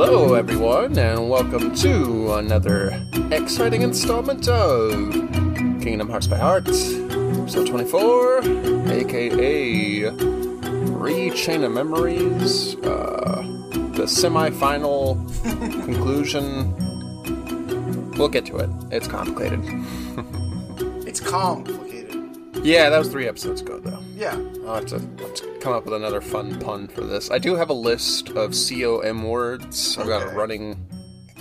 Hello, everyone, and welcome to another exciting installment of Kingdom Hearts by Heart, episode 24, aka Re-Chain of Memories, uh, the semi-final conclusion. We'll get to it. It's complicated. It's complicated. Yeah, that was three episodes ago, though. Yeah. I'll have, to, I'll have to come up with another fun pun for this. I do have a list of COM words. I've got a Okay. running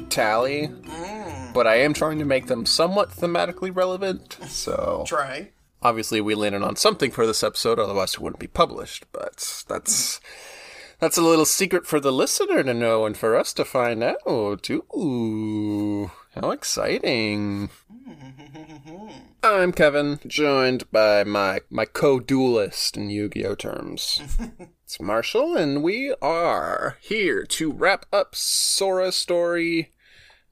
tally, mm. but I am trying to make them somewhat thematically relevant. So Trying. obviously, we landed on something for this episode, otherwise it wouldn't be published. But that's that's a little secret for the listener to know and for us to find out too. How exciting! Mm. I'm Kevin, joined by my my co-duelist in Yu-Gi-Oh terms. it's Marshall, and we are here to wrap up Sora's story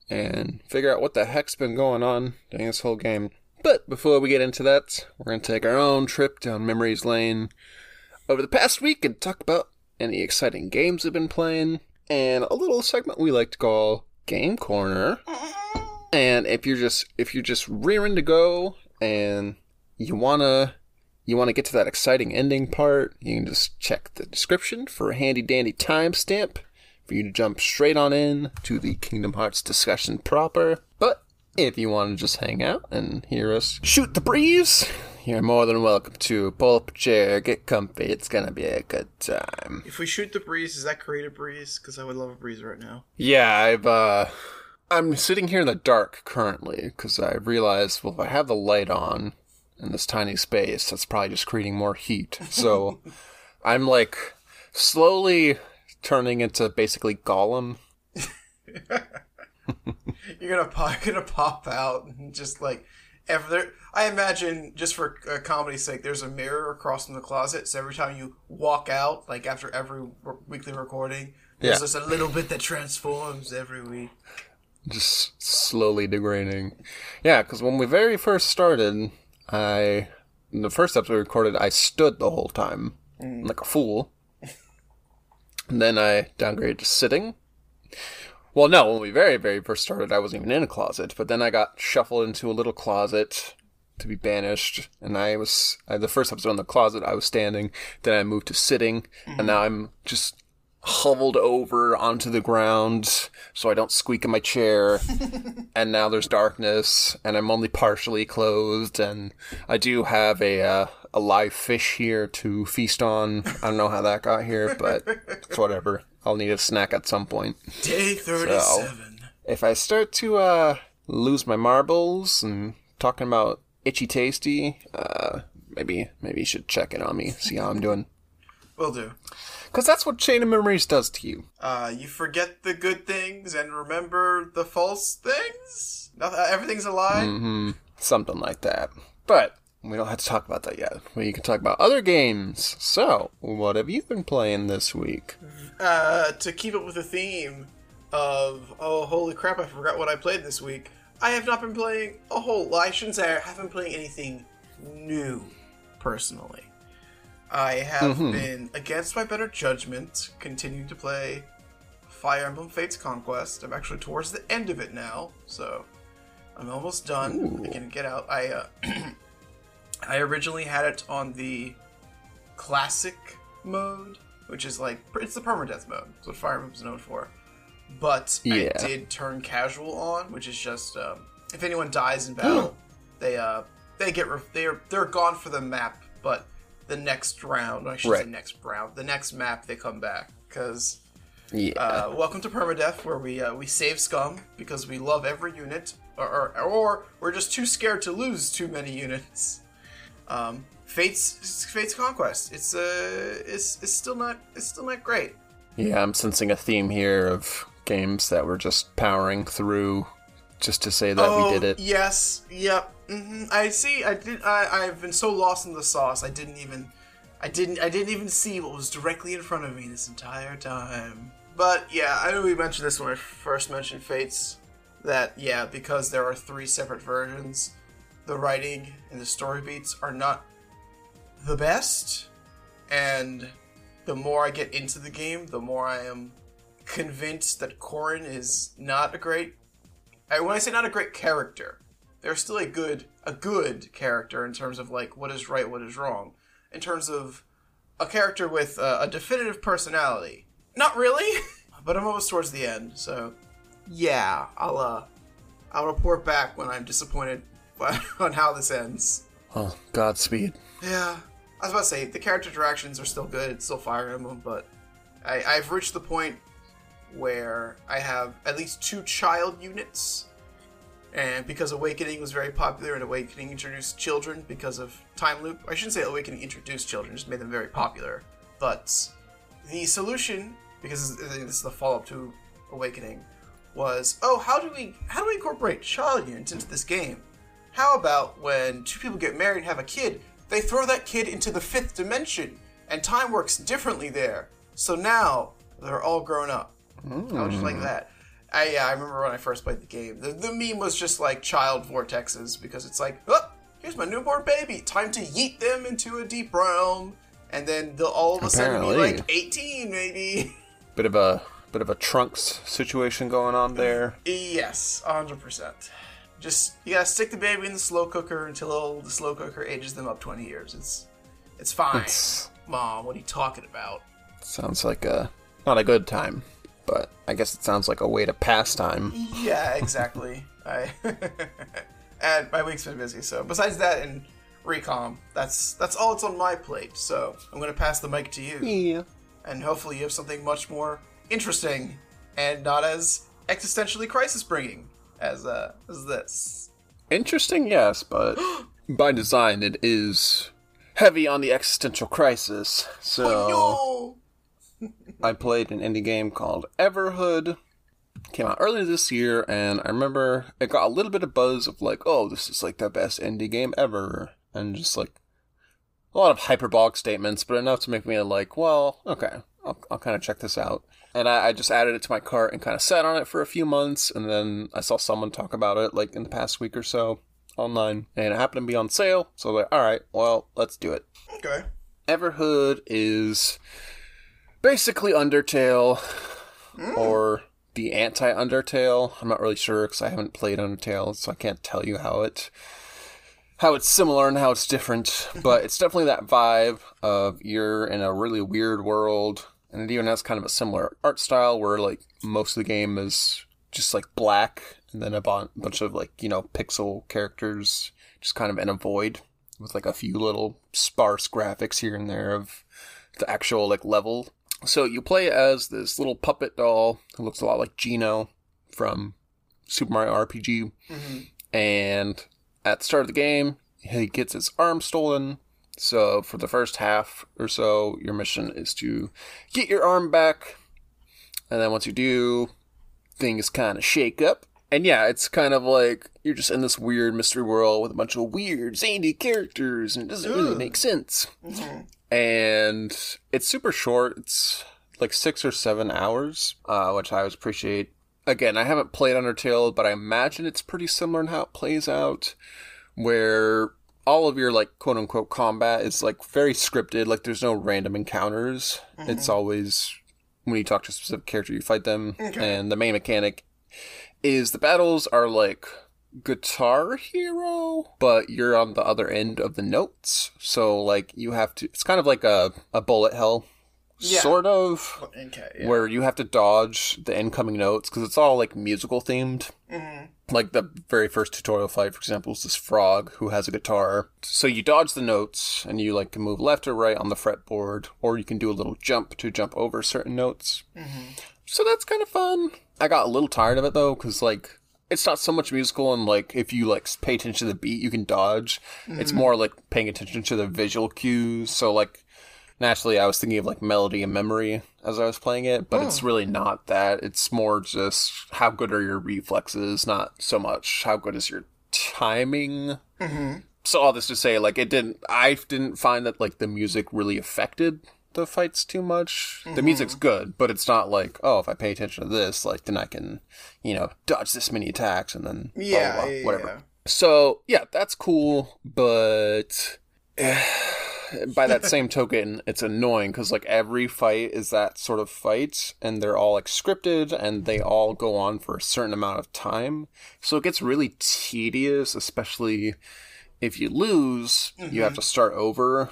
and figure out what the heck's been going on during this whole game. But before we get into that, we're gonna take our own trip down memories lane over the past week and talk about any exciting games we've been playing and a little segment we like to call Game Corner. And if you're just if you're just rearing to go and you wanna you wanna get to that exciting ending part, you can just check the description for a handy dandy timestamp for you to jump straight on in to the Kingdom Hearts discussion proper. But if you want to just hang out and hear us shoot the breeze, you're more than welcome to pull up a chair, get comfy. It's gonna be a good time. If we shoot the breeze, is that create a breeze? Because I would love a breeze right now. Yeah, I've uh I'm sitting here in the dark currently because I realized well if I have the light on in this tiny space, that's probably just creating more heat. So I'm like slowly turning into basically Gollum. You're gonna pop, you're gonna pop out and just like ever there. I imagine just for uh, comedy's sake, there's a mirror across from the closet. So every time you walk out, like after every r- weekly recording, there's Yeah. just a little bit that transforms every week. Just slowly degrading. Yeah, because when we very first started, I in the first episode we recorded, I stood the whole time like a fool. and then I downgraded to sitting. Well, no, when we very very first started, I wasn't even in a closet, but then I got shuffled into a little closet to be banished, and I was uh, the first episode in the closet. I was standing, then I moved to sitting, and now I'm just hovelled over onto the ground so I don't squeak in my chair. and now there's darkness, and I'm only partially clothed, and I do have a uh, a live fish here to feast on. I don't know how that got here, but it's whatever. I'll need a snack at some point. Day thirty-seven. If I start to uh, lose my marbles and talking about itchy tasty, uh, maybe maybe you should check in on me, see how I'm doing. Will do. Because that's what Chain of Memories does to you. Uh, you forget the good things and remember the false things. Nothing, everything's a lie. hmm Something like that. But we don't have to talk about that yet. We can talk about other games. So, what have you been playing this week? uh, to keep up with the theme of oh holy crap I forgot what I played this week. I have not been playing a whole. I shouldn't say I haven't been playing anything new personally. I have been against my better judgment continuing to play Fire Emblem Fates Conquest. I'm actually towards the end of it now, so I'm almost done. I can get out. I uh, I originally had it on the classic mode, which is like it's the permadeath mode. That's what Fire Emblem's known for. But Yeah. I did turn casual on, which is just um, if anyone dies in battle, they uh they get re- they're they're gone for the map, but the next round, I should say next round, the next map they come back because Yeah. uh, welcome to permadeath, where we uh, we save scum because we love every unit, or, or or we're just too scared to lose too many units. Um, Fate's Fate's conquest. It's uh, it's it's still not it's still not great. yeah, I'm sensing a theme here of games that we're just powering through just to say that oh, we did it. Yes. Yep. hmm I see. I did. I I've been so lost in the sauce. I didn't even. I didn't. I didn't even see what was directly in front of me this entire time. But yeah, I know we mentioned this when I first mentioned Fates. That yeah, because there are three separate versions, the writing and the story beats are not the best. And the more I get into the game, the more I am convinced that Corrin is not a great. When I say not a great character, they're still a good a good character in terms of like what is right, what is wrong. In terms of a character with uh, a definitive personality. Not really, but I'm almost towards the end, so yeah, I'll uh, I'll report back when I'm disappointed on how this ends. Oh, Godspeed. Yeah, I was about to say the character interactions are still good. It's still Fire Emblem, but I, I've reached the point where I have at least two child units, and because Awakening was very popular, and Awakening introduced children because of Time Loop. I shouldn't say Awakening introduced children; just made them very popular. But the solution, because this is the follow-up to Awakening, was oh, how do we how do we incorporate child units into this game? How about when two people get married and have a kid, they throw that kid into the fifth dimension, and time works differently there. So now they're all grown up. Mm. I was just like that. I yeah, I remember when I first played the game. The, the meme was just like child vortexes because it's like, oh, here's my newborn baby. Time to yeet them into a deep realm, and then they'll all of a Apparently. sudden be like 18, maybe. Bit of a bit of a trunks situation going on there. Yes, 100 percent. Just you gotta stick the baby in the slow cooker until the slow cooker ages them up 20 years. It's it's fine. It's, Mom, what are you talking about? Sounds like a not a good time, but I guess it sounds like a way to pass time. Yeah, exactly. I and my week's been busy, so besides that and recom, that's that's all that's on my plate. So I'm gonna pass the mic to you. Yeah. And hopefully you have something much more interesting and not as existentially crisis bringing as uh as this. Interesting, yes, but by design it is heavy on the existential crisis. So oh, no. I played an indie game called Everhood. Came out earlier this year, and I remember it got a little bit of buzz of like, oh, this is like the best indie game ever, and just like a lot of hyperbolic statements, but enough to make me like, well, okay, I'll, I'll kind of check this out and I, I, just added it to my cart and kind of sat on it for a few months, and then I saw someone talk about it like in the past week or so online, and it happened to be on sale, so I was like, all right, well, let's do it. Okay. Everhood is basically Undertale, mm. or the anti Undertale. I'm not really sure because I haven't played Undertale, so I can't tell you how it how it's similar and how it's different, but it's definitely that vibe of you're in a really weird world and it even has kind of a similar art style where like most of the game is just like black and then a bunch of like you know pixel characters just kind of in a void with like a few little sparse graphics here and there of the actual like level so you play as this little puppet doll who looks a lot like Geno from Super Mario RPG mm-hmm. and at the start of the game he gets his arm stolen so for the first half or so, your mission is to get your arm back, and then once you do, things kind of shake up. And yeah, it's kind of like you're just in this weird mystery world with a bunch of weird zany characters, and it doesn't really make sense. Mm-hmm. And it's super short. It's like six or seven hours, uh, which I always appreciate. Again, I haven't played Undertale, but I imagine it's pretty similar in how it plays out, where all of your like quote unquote combat is like very scripted. Like there's no random encounters. Mm-hmm. It's always when you talk to a specific character, you fight them. Okay. And the main mechanic is the battles are like guitar hero, but you're on the other end of the notes. So like you have to. It's kind of like a a bullet hell yeah. sort of, okay, yeah. where you have to dodge the incoming notes because it's all like musical themed. Mm-hmm. Like the very first tutorial fight, for example, is this frog who has a guitar. So you dodge the notes and you like can move left or right on the fretboard, or you can do a little jump to jump over certain notes. Mm-hmm. So that's kind of fun. I got a little tired of it though, because like it's not so much musical and like if you like pay attention to the beat, you can dodge. Mm-hmm. It's more like paying attention to the visual cues. So like naturally I was thinking of like melody and memory as I was playing it, but oh. it's really not that. It's more just how good are your reflexes, not so much how good is your timing. Mm-hmm. So all this to say, like it didn't. I didn't find that like the music really affected the fights too much. Mm-hmm. The music's good, but it's not like oh, if I pay attention to this, like then I can, you know, dodge this many attacks and then yeah, blah, blah, blah, whatever. Yeah. So yeah, that's cool, but. By that same token, it's annoying because like every fight is that sort of fight, and they're all like scripted, and they all go on for a certain amount of time. So it gets really tedious, especially if you lose, you have to start over.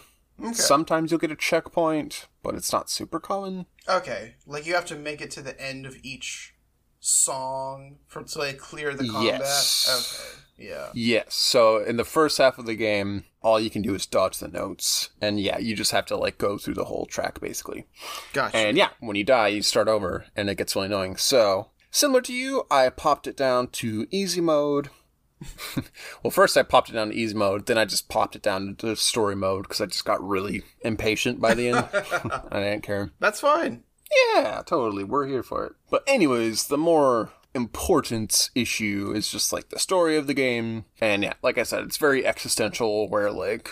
Sometimes you'll get a checkpoint, but it's not super common. Okay, like you have to make it to the end of each song for to like clear the combat. Yes. Okay, yeah. Yes. So in the first half of the game, all you can do is dodge the notes, and yeah, you just have to like go through the whole track basically. Gotcha. And yeah, when you die, you start over, and it gets really annoying. So similar to you, I popped it down to easy mode. well, first I popped it down to easy mode, then I just popped it down to story mode because I just got really impatient by the end. I didn't care. That's fine. Yeah, totally. We're here for it. But anyways, the more important issue is just like the story of the game. And yeah, like I said, it's very existential where like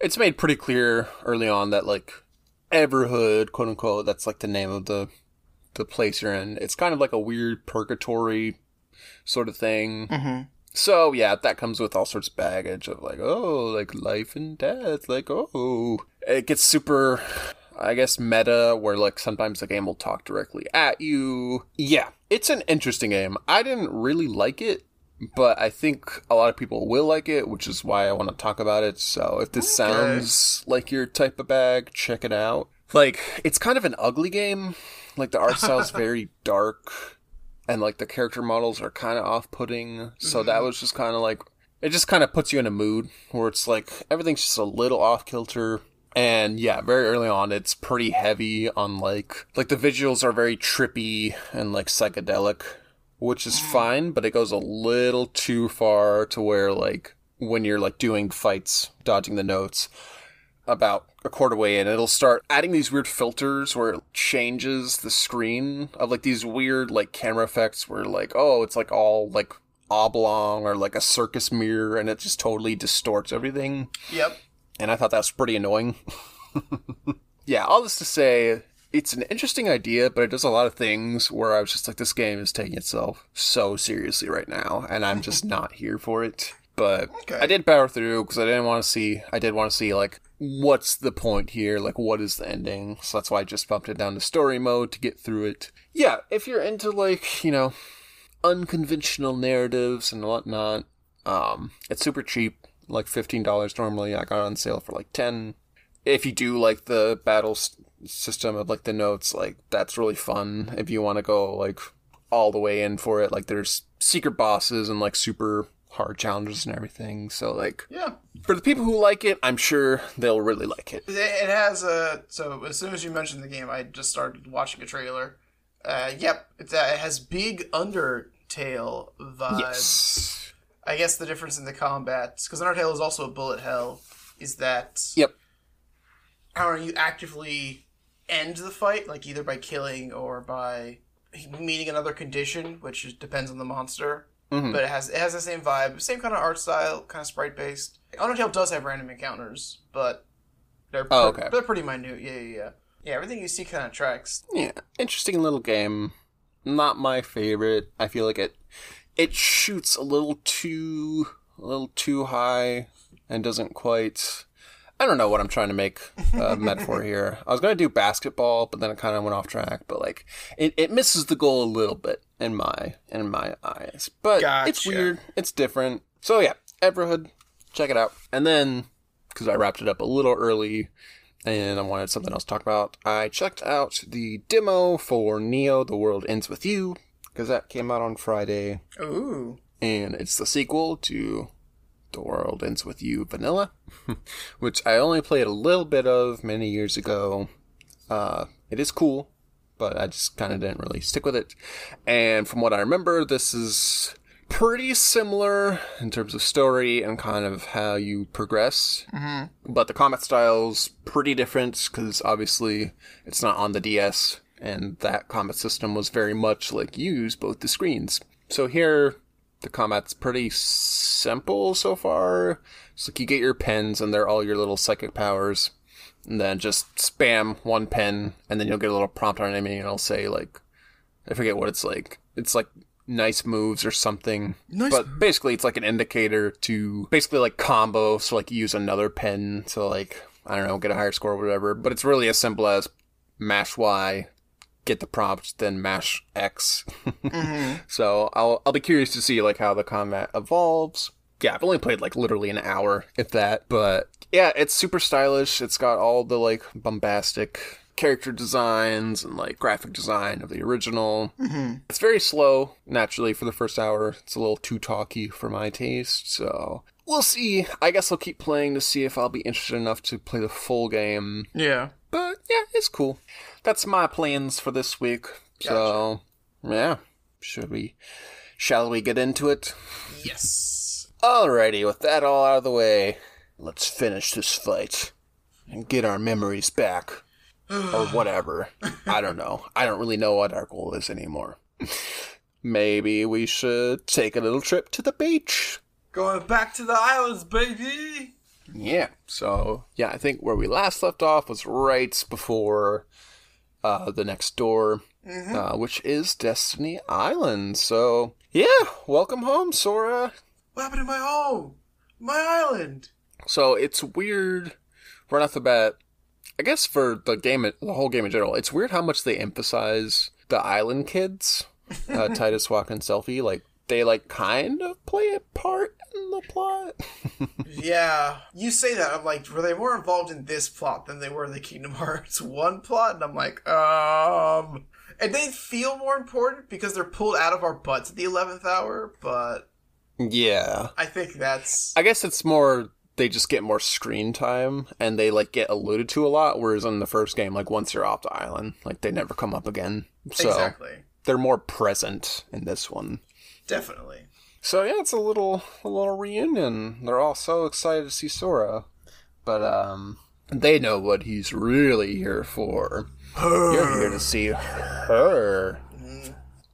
it's made pretty clear early on that like Everhood, quote unquote, that's like the name of the the place you're in. It's kind of like a weird purgatory sort of thing. Mm-hmm. So yeah, that comes with all sorts of baggage of like, oh, like life and death, like oh, it gets super, I guess, meta where like sometimes the game will talk directly at you. Yeah, it's an interesting game. I didn't really like it, but I think a lot of people will like it, which is why I want to talk about it. So if this Okay. sounds like your type of bag, check it out. Like it's kind of an ugly game. Like the art style is very dark and like the character models are kind of off-putting. So that mm-hmm. was just kind of like it just kind of puts you in a mood where it's like everything's just a little off kilter. And yeah, very early on, it's pretty heavy on like like the visuals are very trippy and like psychedelic, which is mm-hmm. fine, but it goes a little too far to where like when you're like doing fights, dodging the notes, about a quarter way in, it'll start adding these weird filters where it changes the screen of like these weird like camera effects where like, oh, it's like all like oblong or like a circus mirror and it just totally distorts everything. Yep. And I thought that was pretty annoying. yeah, all this to say, it's an interesting idea, but it does a lot of things where I was just like, this game is taking itself so seriously right now, and I'm just not here for it. But Okay. I did power through because I didn't want to see. I did want to see like what's the point here, like what is the ending. So that's why I just bumped it down to story mode to get through it. Yeah, if you're into like you know unconventional narratives and whatnot, um, it's super cheap, like fifteen dollars normally. I got on sale for like ten. If you do like the battle system of like the notes, like that's really fun. If you want to go like all the way in for it, like there's secret bosses and like super hard challenges and everything. So like Yeah. for the people who like it, I'm sure they'll really like it. It has a so as soon as you mentioned the game, I just started watching a trailer. Uh, yep, uh, it has big Undertale vibes. Yes. I guess the difference in the combat, because Undertale is also a bullet hell, is that Yep. how are you actively end the fight, like either by killing or by meeting another condition, which depends on the monster. Mhm. But it has it has the same vibe, same kind of art style, kind of sprite based. Undertale does have random encounters, but they're Oh, pre- okay. they're pretty minute. Yeah, yeah, yeah. Yeah, everything you see kind of tracks. Yeah, interesting little game. Not my favorite. I feel like it it shoots a little too a little too high and doesn't quite I don't know what I'm trying to make a metaphor here. I was gonna do basketball, but then it kind of went off track. But like, it, it misses the goal a little bit in my in my eyes. But it's weird. It's different. So yeah, Everhood, check it out. And then because I wrapped it up a little early, and I wanted something else to talk about. I checked out the demo for Neo: The World Ends with You because that came out on Friday, Ooh. and it's the sequel to The World Ends with You Vanilla, which I only played a little bit of many years ago. Uh, it is cool, but I just kind of didn't really stick with it. And from what I remember, this is pretty similar in terms of story and kind of how you progress. Mm-hmm. But the combat style's pretty different because obviously it's not on the DS, and that combat system was very much like use both the screens. So here, the combat's pretty simple so far. It's like you get your pens, and they're all your little psychic powers and then just spam one pen, and then you'll get a little prompt on enemy, and it'll say like, I forget what it's like. It's like nice moves or something. Nice but basically, it's like an indicator to basically like combo. So like use another pen to like I don't know, get a higher score or whatever. But it's really as simple as mash Y, get the prompt, then mash X. So I'll I'll be curious to see like how the combat evolves. Yeah, I've only played like literally an hour, if that. But yeah, it's super stylish. It's got all the like bombastic character designs and like graphic design of the original. Mm-hmm. It's very slow, naturally, for the first hour. It's a little too talky for my taste, so we'll see. I guess I'll keep playing to see if I'll be interested enough to play the full game. Yeah. But yeah, it's cool. That's my plans for this week. So yeah, should we? Shall we get into it? Yes. Alrighty, with that all out of the way, let's finish this fight and get our memories back. or whatever. I don't know. I don't really know what our goal is anymore. Maybe we should take a little trip to the beach. Going back to the islands, baby. Yeah. So, yeah, I think where we last left off was right before uh, the next door, uh, which is Destiny Island. So, yeah, welcome home, Sora. What happened to my home? My island. So it's weird right off the bat. I guess for the game, the whole game in general, it's weird how much they emphasize the island kids, uh, Tidus Wakka and Selphie. Like they like kind of play a part in the plot. Yeah, you say that. I'm like, were they more involved in this plot than they were in the Kingdom Hearts 1 plot? And I'm like, um. And they feel more important because they're pulled out of our butts at the 11th hour, but yeah, I think that's. I guess it's more they just get more screen time and they like get alluded to a lot. Whereas in the first game, like once you're off the island, like they never come up again. So Exactly. they're more present in this one. Definitely. So yeah, it's a little a little reunion. They're all so excited to see Sora, but um, they know what he's really here for. You're here to see her.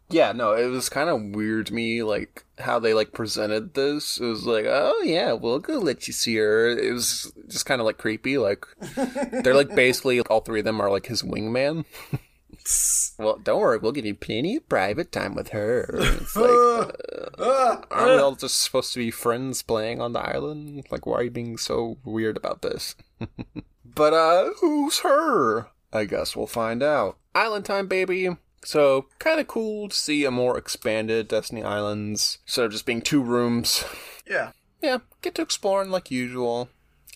Yeah, no, it was kind of weird to me, like how they like presented this. It was like, oh yeah, we'll go let you see her. It was just kind of like creepy. Like they're like basically all three of them are like his wingman. well, don't worry, we'll give you plenty of private time with her. It's like, Ah, Aren't we all just supposed to be friends playing on the island? Like, why are you being so weird about this? but, uh, who's her? I guess we'll find out. Island time, baby. So, kind of cool to see a more expanded Destiny Islands instead of just being two rooms. yeah. Yeah, get to exploring like usual.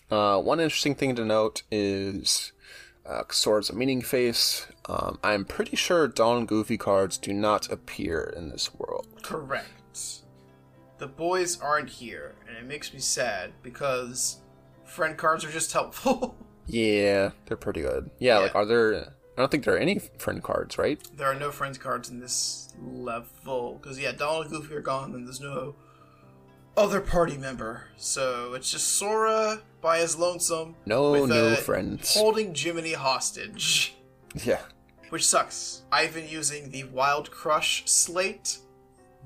Uh, one interesting thing to note is uh, Sora's a meaning face. Um, I'm pretty sure Dawn and Goofy cards do not appear in this world. Correct. The boys aren't here, and it makes me sad because friend cards are just helpful. Yeah, they're pretty good. Yeah, Yeah. like are there? I don't think there are any friend cards, right? there are no friends cards in this level because yeah, Donald and Goofy are gone, and there's no other party member. So it's just Sora by his lonesome. No with, new uh, friends. Holding Jiminy hostage, Yeah, which sucks. I've been using the Wild Crush sleight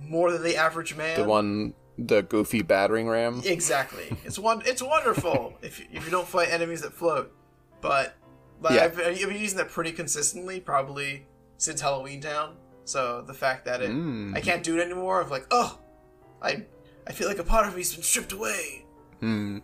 more than the average man. the one, the goofy battering ram. Exactly. It's one. It's wonderful if you, if you don't fight enemies that float. But like, Yeah. I've, been, I've been using that pretty consistently, probably since Halloween Town. So the fact that it Mm. I can't do it anymore, of like, oh, I I feel like a part of me's been stripped away. Hmm.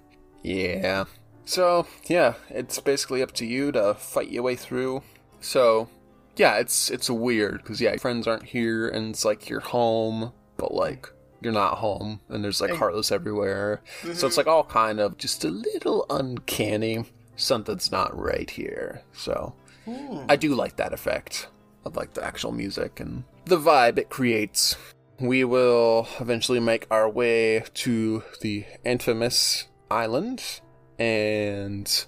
Yeah. So yeah, it's basically up to you to fight your way through. So yeah, it's it's weird because yeah, friends aren't here, and it's like you're home, but like you're not home, and there's like heartless everywhere. So it's mm-hmm. like all kind of just a little uncanny. Something's not right here. So hmm. I do like that effect of like the actual music and the vibe it creates. We will eventually make our way to the infamous island, and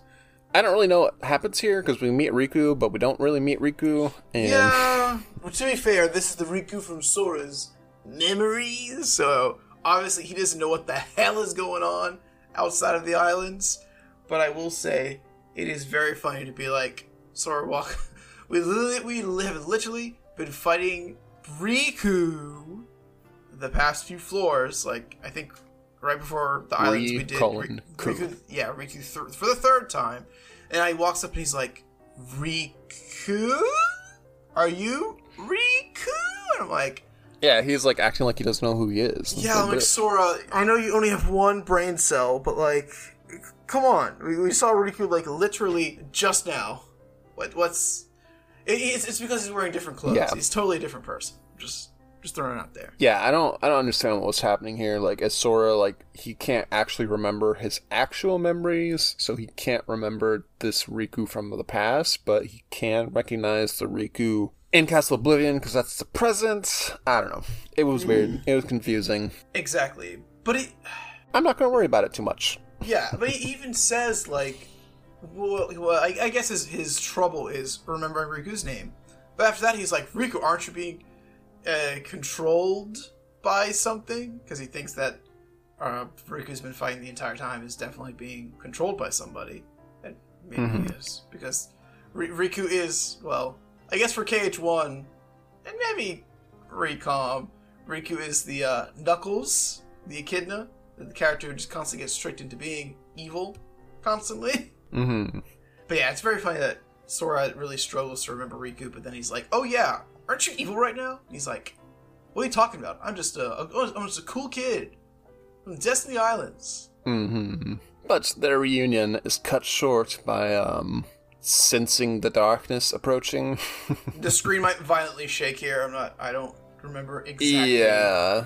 I don't really know what happens here because we meet Riku, but we don't really meet Riku. And Yeah. Well, to be fair, this is the Riku from Sora's memories, so obviously he doesn't know what the hell is going on outside of the islands. But I will say, it is very funny to be like Sora walk. We we have literally been fighting Riku the past few floors. Like I think right before the islands we did colon Ri- Riku, yeah, Riku th- for the third time, and I walks up and he's like, "Riku, are you Riku?" And I'm like, yeah, he's like acting like he doesn't know who he is. "Yeah, I'm like Sora. I know you only have one brain cell, but like, come on. We, we saw Riku like literally just now. What what's it, it's, it's because he's wearing different clothes. Yeah. He's totally a different person. Just just throwing it out there. Yeah, I don't I don't understand what's happening here. Like as Sora, like he can't actually remember his actual memories, so he can't remember this Riku from the past, but he can recognize the Riku in Castle Oblivion because that's the present. I don't know. It was mm-hmm. weird. It was confusing. Exactly. But it I'm not gonna worry about it too much. yeah, but he even says like well, well I, I guess his his trouble is remembering Riku's name. But after that he's like, Riku, aren't you being uh, controlled by something? Because he thinks that uh, Riku's been fighting the entire time is definitely being controlled by somebody. And maybe he is. Because R- Riku is, well, I guess for KH1, and maybe Recom, Riku is the uh, Knuckles, the Echidna, the character who just constantly gets tricked into being evil constantly. Mm-hmm. But yeah, it's very funny that Sora really struggles to remember Riku, but then he's like, "Oh yeah, aren't you evil right now?" And he's like, "What are you talking about? I'm just a, I'm just a cool kid from Destiny Islands." Mm-hmm. But their reunion is cut short by um sensing the darkness approaching. The screen might violently shake here. I'm not. I don't remember exactly. yeah.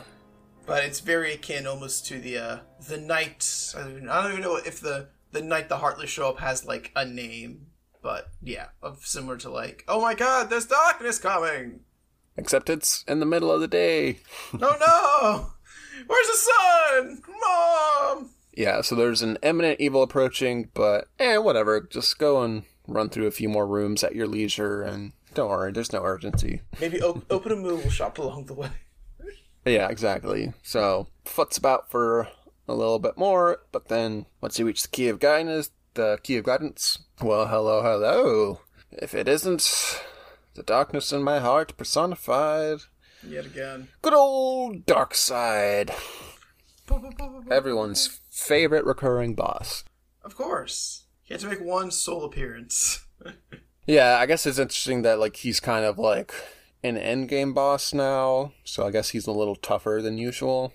but it's very akin almost to the uh, the night. I don't, even, I don't even know if the the night the Heartless show up has like a name, but yeah, of similar to like, oh my god, there's darkness coming. Except it's in the middle of the day. Oh no, where's the sun, mom? Yeah, so there's an imminent evil approaching, but eh, whatever. Just go and run through a few more rooms at your leisure, and don't worry, there's no urgency. Maybe op- open a move shop along the way. Yeah, exactly. So futs about for a little bit more, but then once you reach the key of guidance, the key of guidance. Well, hello, hello. If it isn't the darkness in my heart personified, Yet again. good old dark side. Everyone's favorite recurring boss. Of course. He had to make one sole appearance. Yeah, I guess it's interesting that like he's kind of like an endgame boss now, so I guess he's a little tougher than usual.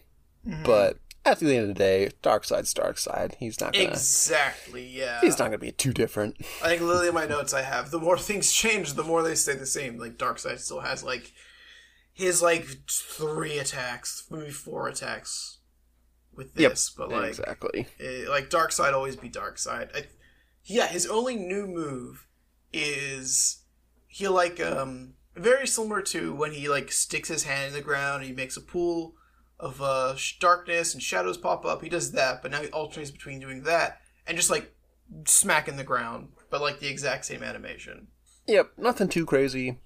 Mm-hmm. But at the end of the day, dark side's dark side. He's not gonna exactly, yeah. he's not gonna be too different. I think literally in my notes I have the more things change, the more they stay the same. Like Darkside still has like his like three attacks, maybe four attacks with Yep, this, but like exactly. eh, like Darkside always be Darkside. I, yeah, his only new move is he like um very similar to when he like sticks his hand in the ground and he makes a pool of uh darkness and shadows pop up. He does that, but now he alternates between doing that and just like smacking the ground, but like the exact same animation. Yep, nothing too crazy.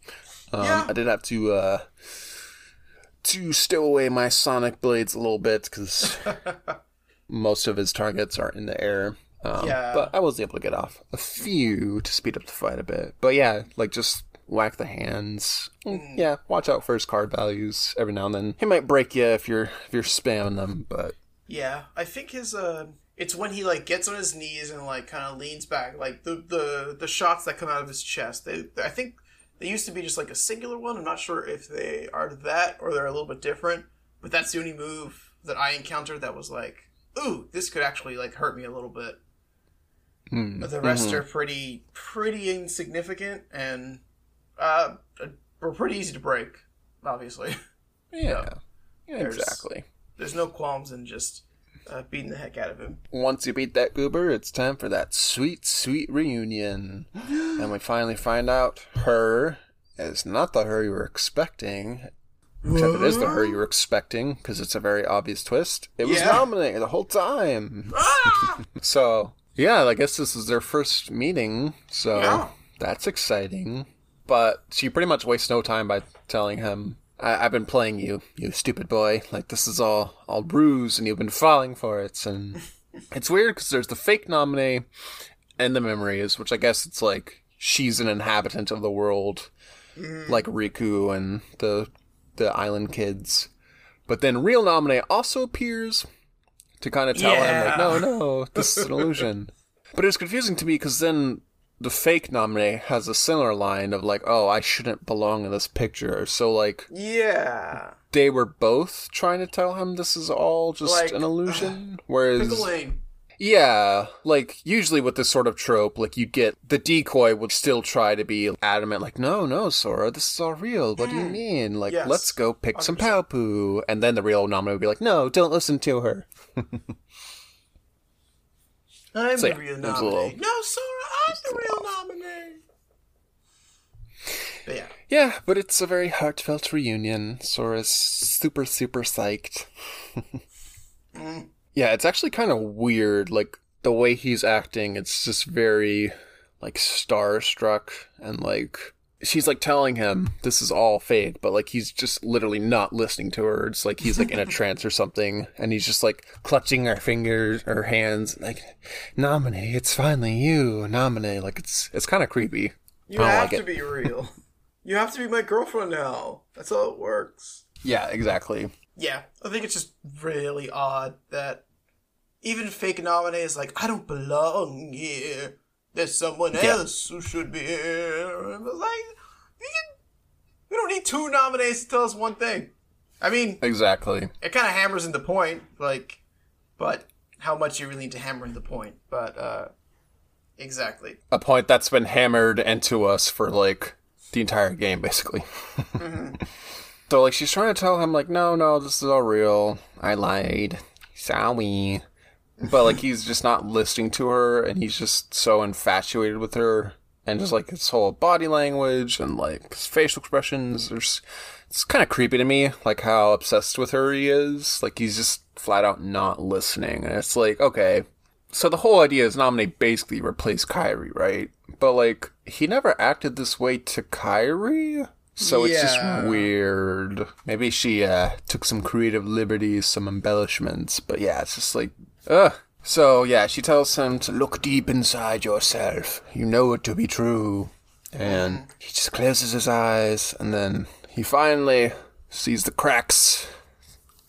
Um, Yeah. I did have to uh to stow away my sonic blades a little bit because most of his targets are in the air. Um, Yeah. But I was able to get off a few to speed up the fight a bit. But yeah, like just whack the hands. Mm, Yeah, watch out for his card values every now and then. He might break you if you're if you're spamming them, but Yeah, I think his uh it's when he like gets on his knees and like kind of leans back like the the the shots that come out of his chest. They I think they used to be just like a singular one. I'm not sure if they are that or they're a little bit different, but that's the only move that I encountered that was like, "Ooh, this could actually like hurt me a little bit." hmm, The rest are pretty pretty insignificant and uh were pretty easy to break, obviously. yeah, yeah There's- exactly. There's no qualms in just uh, beating the heck out of him. Once you beat that goober, it's time for that sweet, sweet reunion. and we finally find out her is not the her you were expecting. Except it is the her you were expecting, because it's a very obvious twist. It was Yeah. nominated the whole time. Ah! So, yeah, I guess this is their first meeting, so Yeah. that's exciting. But she pretty much wastes no time by telling him, I- I've been playing you, you stupid boy. Like, this is all, all ruse, and you've been falling for it. And it's weird because there's the fake Namine and the memories, which I guess it's like she's an inhabitant of the world, mm. like Riku and the the island kids. But then real Namine also appears to kind of tell him like, no, no, this is an illusion. But it was confusing to me because then the fake Namine has a similar line of like, oh, I shouldn't belong in this picture. So like Yeah. they were both trying to tell him this is all just Like, an illusion. Whereas Pickle Yeah, like usually with this sort of trope, like you get the decoy would still try to be adamant, like, no, no, Sora, this is all real. What do you mean? Like, Yes. let's go pick some paopu. And then the real Namine would be like, no, don't listen to her. I'm So, the real Namine. little- No, Sora, I'm the real Namine. But yeah. Yeah, but it's a very heartfelt reunion. Sora's super, super psyched. Mm. Yeah, it's actually kind of weird. Like, the way he's acting, it's just very, like, starstruck. And, like, she's, like, telling him hmm. this is all fake, but, like, he's just literally not listening to her. It's like he's, like, in a trance or something. And he's just, like, clutching her fingers, her hands, like, Namine, it's finally you, Namine. Like, it's, it's kind of creepy. You have like to it. be real. you have to be my girlfriend now. That's how it works. Yeah, exactly. Yeah, I think it's just really odd that even fake Namine is like, I don't belong here. There's someone Yeah. else who should be here. It's like, we, can, we don't need two Namines to tell us one thing. I mean, Exactly. it kind of hammers in the point, like, but how much you really need to hammer in the point. But, uh, exactly. a point that's been hammered into us for like the entire game, basically. so like she's trying to tell him like, no, no, this is all real. I lied. Sorry. But like he's just not listening to her, and he's just so infatuated with her, and just like his whole body language and like his facial expressions. There's, it's kind of creepy to me, like how obsessed with her he is. Like he's just flat out not listening, and it's like, okay, so the whole idea is Namine basically replace Kairi, right? But like he never acted this way to Kairi. So it's just weird. Maybe she uh, took some creative liberties, some embellishments, but yeah, it's just like, ugh. So yeah, she tells him to look deep inside yourself. You know it to be true. And he just closes his eyes, and then he finally sees the cracks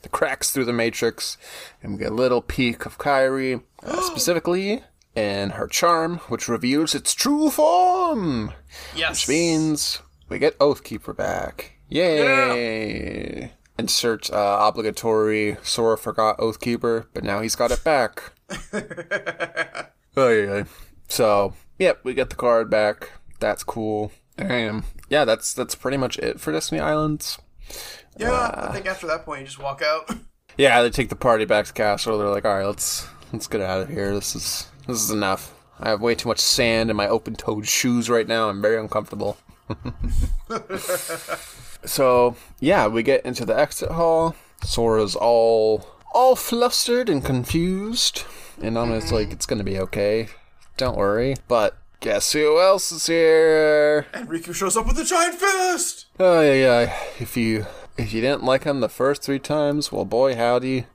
the cracks through the matrix, and we get a little peek of Kairi, uh, specifically and her charm, which reveals its true form, Yes. which means we get Oathkeeper back. Yay! Insert uh, obligatory Sora forgot Oathkeeper, but now he's got it back. oh yeah. So, yep, we get the card back. That's cool. And yeah, that's that's pretty much it for Destiny Islands. Yeah, I think after that point you just walk out. Yeah, they take the party back to castle. They're like, "All right, let's let's get out of here. This is this is enough. I have way too much sand in my open-toed shoes right now. I'm very uncomfortable." so yeah, we get into the exit hall. Sora's all all flustered and confused, and I'm just like, "It's gonna be okay. Don't worry." But guess who else is here? and Riku shows up with a giant fist! Oh yeah, yeah. If you if you didn't like him the first three times, well, boy, howdy.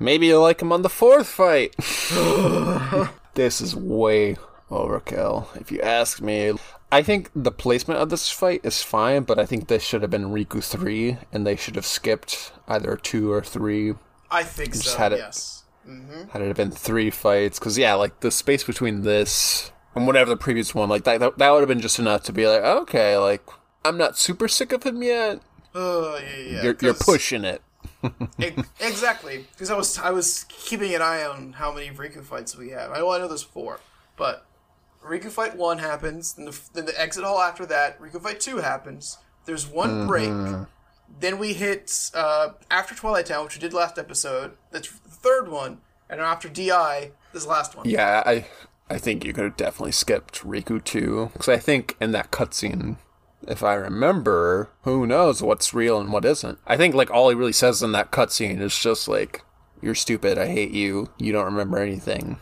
Maybe you'll like him on the fourth fight. this is way overkill, if you ask me. I think the placement of this fight is fine, but I think this should have been Riku three, and they should have skipped either two or three. I think so, had it- yes. Mm-hmm. Had it been three fights, because yeah, like the space between this and whatever the previous one, like that, that, that would have been just enough to be like, okay, like I'm not super sick of him yet. Oh, yeah, yeah. You're, you're pushing it. E- exactly, because I was I was keeping an eye on how many Riku fights we have. I, well, I know there's four, but Riku fight one happens, then the, then the exit hall after that. Riku fight two happens. There's one break. Then we hit uh, after Twilight Town, which we did last episode. That's the third one, and after Di, this last one. Yeah, I I think you could have definitely skipped Riku two because I think in that cutscene, if I remember, who knows what's real and what isn't. I think like all he really says in that cutscene is just like, "You're stupid. I hate you. You don't remember anything.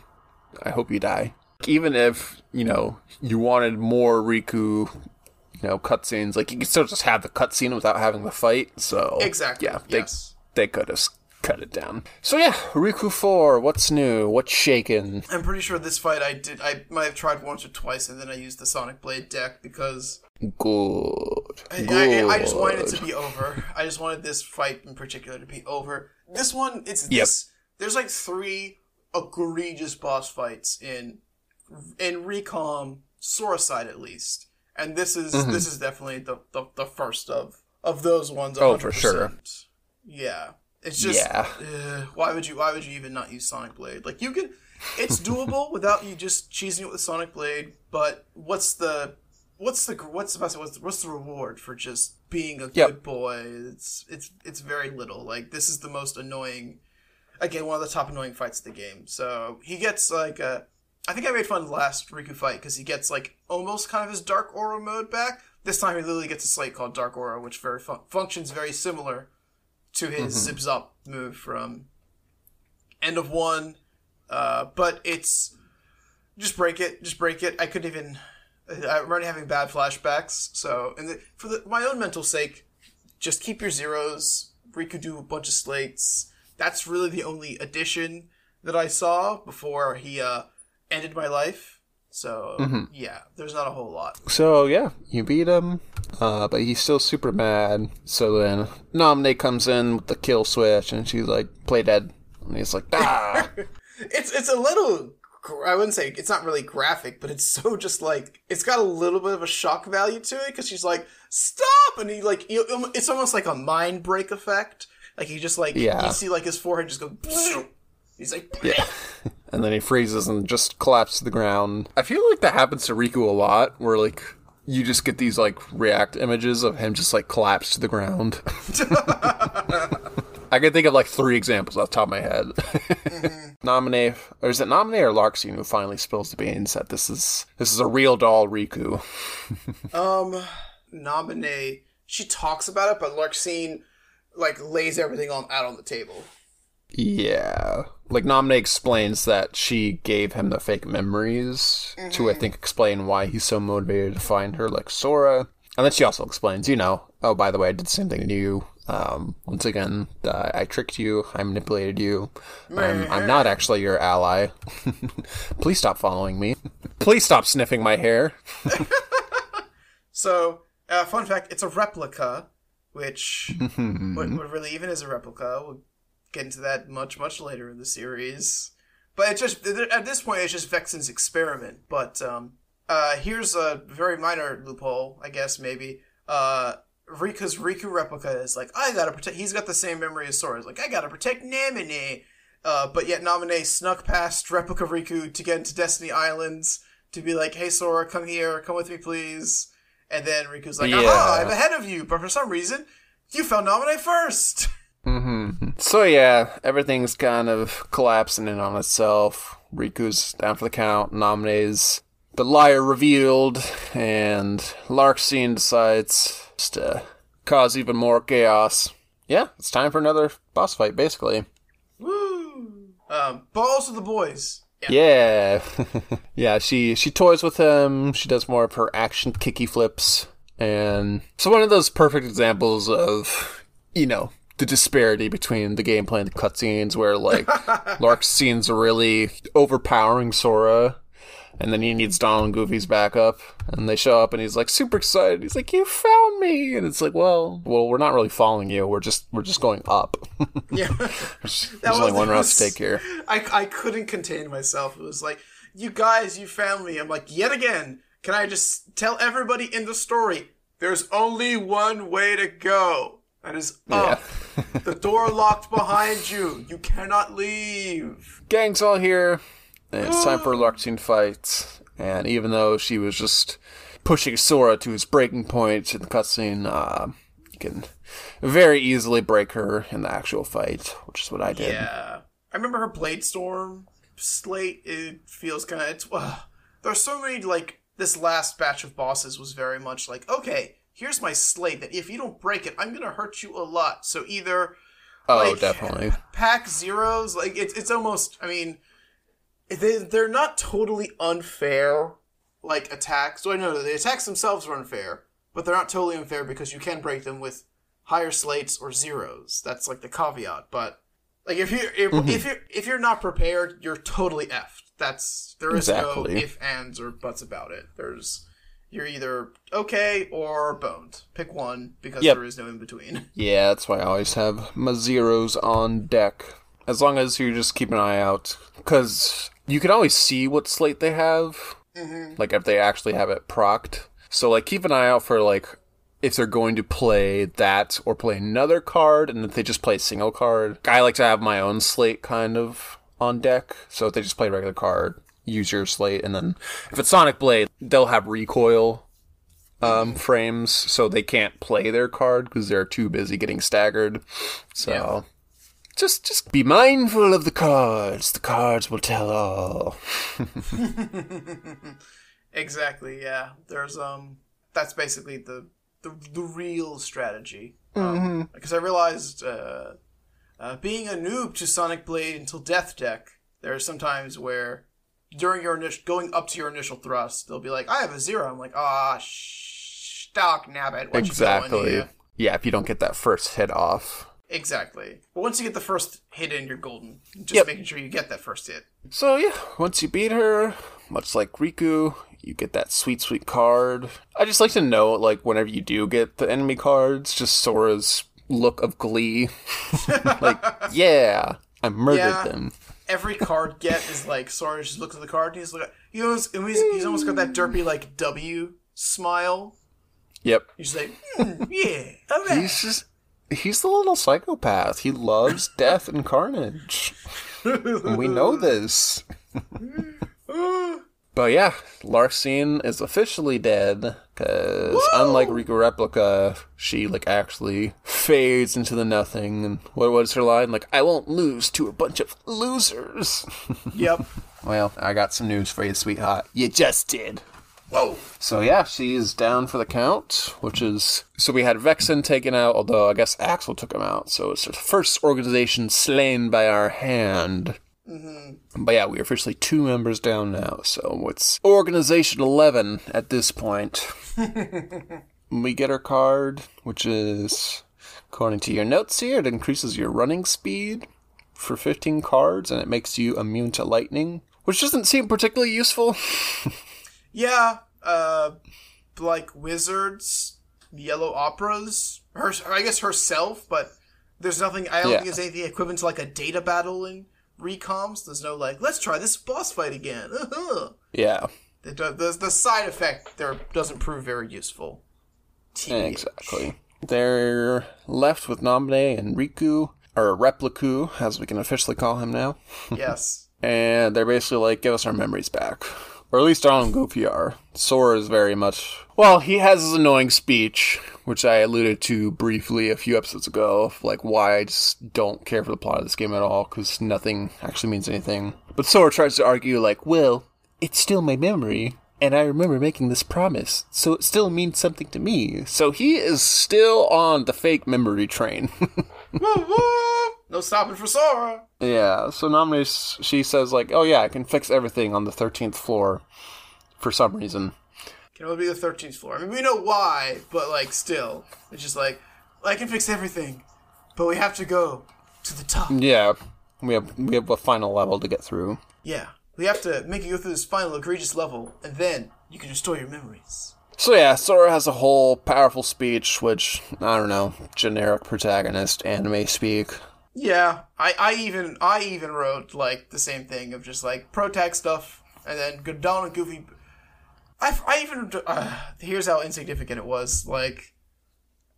I hope you die." Even if you know you wanted more Riku, you know cutscenes, like you could still just have the cutscene without having the fight. So Exactly. yeah, they, yes. they could have cut it down. So yeah, Riku four. What's new? What's shaken? I'm pretty sure this fight I did. I might have tried once or twice, and then I used the Sonic Blade deck because Good. I, Good. I, I just wanted it to be over. I just wanted this fight in particular to be over. This one, it's Yep. this. There's like three egregious boss fights in in Recom Sora side at least, and this is Mm-hmm. this is definitely the, the the first of of those ones. Oh, for sure. Yeah, It's just Yeah. uh, why would you why would you even not use Sonic Blade? Like you can it's doable without you just cheesing it with Sonic Blade, but what's the what's the what's the best what's, what's the reward for just being a Yep. good boy? It's it's it's very little. Like this is the most annoying again, one of the top annoying fights of the game. So he gets like a I think I made fun of the last Riku fight because he gets like almost kind of his Dark Aura mode back. This time he literally gets a slate called Dark Aura, which very fun- functions very similar to his Zip Zop move from End of One. Uh, but it's just break it, just break it. I couldn't even. I'm already having bad flashbacks, so and the, for the, my own mental sake, just keep your zeros. Riku do a bunch of slates. That's really the only addition that I saw before he uh, ended my life. So yeah, there's not a whole lot. So yeah, you beat him, uh, but he's still super mad. So then Namine comes in with the kill switch, and she's like, "Play dead," and he's like, "Ah." It's it's a little. I wouldn't say it's not really graphic, but it's so just like it's got a little bit of a shock value to it because she's like, "Stop!" and he like you, it's almost like a mind break effect. Like he just like Yeah. you see like his forehead just go. He's like, Yeah. and then he freezes and just collapses to the ground. I feel like that happens to Riku a lot, where like you just get these like react images of him just like collapse to the ground. I can think of like three examples off the top of my head. Namine, or is it Namine or Larxene who finally spills the beans that this is this is a real doll Riku? Um, Namine. She talks about it, but Larxene like lays everything on out on the table. Yeah. Like Namine explains that she gave him the fake memories to I think explain why he's so motivated to find her like Sora. And then she also explains, you know, oh by the way, I did the same thing to you. Um, once again, uh, I tricked you. I manipulated you. I'm, I'm not actually your ally. Please stop following me. Please stop sniffing my hair. So, uh, fun fact: it's a replica, which what, what really even is a replica. Get into that much much later in the series. But it just at this point, it's just Vexen's experiment. But um, uh, here's a very minor loophole, I guess maybe. Uh, Riku's Riku replica is like, I gotta protect. He's got the same memory as Sora. He's like, I gotta protect Namine. Uh, but yet Namine snuck past replica Riku to get into Destiny Islands to be like, Hey Sora, come here, come with me, please. And then Riku's like, Yeah. Aha, I'm ahead of you. But for some reason, you found Namine first. So yeah, everything's kind of collapsing in on itself. Riku's down for the count. Namine's the liar revealed, and Larxene decides just to cause even more chaos. Yeah, it's time for another boss fight, basically. Woo! Um, balls to the boys. Yeah. Yeah, yeah. She she toys with him. She does more of her action kicky flips, and so one of those perfect examples of you know the disparity between the gameplay and the cutscenes, where like Larxene are really overpowering Sora. And then he needs Donald and Goofy's backup, and they show up, and he's like super excited. He's like, "You found me!" And it's like, "Well, well, we're not really following you. We're just, we're just going up. Yeah. There's That only one route to take here." I, I couldn't contain myself. It was like, you guys, you found me. I'm like, yet again, can I just tell everybody in the story, there's only one way to go. That is up. the door locked behind you. You cannot leave. gang's all here. And it's time for a Larxene fight. And even though she was just pushing Sora to his breaking point in the cutscene, uh, you can very easily break her in the actual fight, which is what I did. Yeah. I remember her Blade Storm slate. It feels kind of. It's. Uh, there's so many, like, this last batch of bosses was very much like, okay, here's my slate that if you don't break it, I'm going to hurt you a lot. So either Oh, like, definitely. pack zeros like it's it's almost i mean they, they're not totally unfair like attacks so i know that the attacks themselves are unfair but they're not totally unfair because you can break them with higher slates or zeros that's like the caveat but like if you if, Mm-hmm. if you're if you're not prepared you're totally effed that's there is Exactly. no if ands or buts about it there's you're either okay or boned pick one because Yep. there is no in between Yeah, that's why I always have my zeros on deck. As long as you just keep an eye out. Because you can always see what slate they have. Mm-hmm. Like if they actually have it procced. So like keep an eye out for like if they're going to play that or play another card, and if they just play a single card. I like to have my own slate kind of on deck, so if they just play a regular card, use your slate, and then if it's Sonic Blade, they'll have recoil um, frames, so they can't play their card because they're too busy getting staggered. So. Yeah. Just, just be mindful of the cards. The cards will tell all. Exactly. Yeah. There's um. That's basically the the, the real strategy. Um, Because I realized, uh, uh, being a noob to Sonic Blade until Death Deck, there are some times where during your initial going up to your initial thrust, they'll be like, "I have a zero. I'm like, "Ah, sh- stock nabbit." Exactly. Yeah, if you don't get that first hit off. Exactly. But once you get the first hit in, you're golden. Just Yep. making sure you get that first hit. So yeah, once you beat her, much like Riku, you get that sweet, sweet card. I just like to know, like, whenever you do get the enemy cards, just Sora's look of glee. like, yeah, I murdered Yeah. them. Every card get is like Sora just looks at the card and he's like he almost, he's, he's almost got that derpy like W smile. Yep. He's like, "Hmm, yeah, all right. He's just. He's the little psychopath. He loves death and carnage. And we know this. But yeah, Larxene is officially dead because unlike Riku Replica, she like actually fades into the nothing. And what was her line? Like, I won't lose to a bunch of losers. Yep. well, I got some news for you, sweetheart. You just did. Whoa. So yeah, she's down for the count, which is so we had Vexen taken out, although I guess Axel took him out. So it's the first organization slain by our hand. But yeah, we're officially two members down now, so it's Organization 11 at this point. we get our card, which is, according to your notes here, it increases your running speed for 15 cards and it makes you immune to lightning, which doesn't seem particularly useful. Yeah. Uh, like wizards, yellow operas. Her, I guess herself, but there's nothing. I don't Yeah. think there's anything equivalent to like a data battle in recoms. There's no like, let's try this boss fight again. yeah, the, the, the side effect there doesn't prove very useful. TBH. exactly. They're left with Namine and Riku, or Repliku, as we can officially call him now. yes. and they're basically like, give us our memories back. Or at least Donald and Goofy are. Sora is very much. Well, he has his annoying speech, which I alluded to briefly a few episodes ago, of like why I just don't care for the plot of this game at all, because nothing actually means anything. But Sora tries to argue, like, well, it's still my memory, and I remember making this promise, so it still means something to me. So he is still on the fake memory train. Woo, woo! No stopping for Sora. Yeah, so Namine, she says, like, oh yeah, I can fix everything on the 13th floor for some reason. Can only be the 13th floor. I mean, we know why, but like, still, it's just like, I can fix everything, but we have to go to the top. Yeah, we have we have a final level to get through. Yeah, we have to make you go through this final egregious level, and then you can restore your memories. So yeah, Sora has a whole powerful speech, which, I don't know, generic protagonist anime speak. Yeah, I, I even I even wrote like the same thing of just like protag stuff, and then go down and Goofy. I, I even uh, here's how insignificant it was. Like,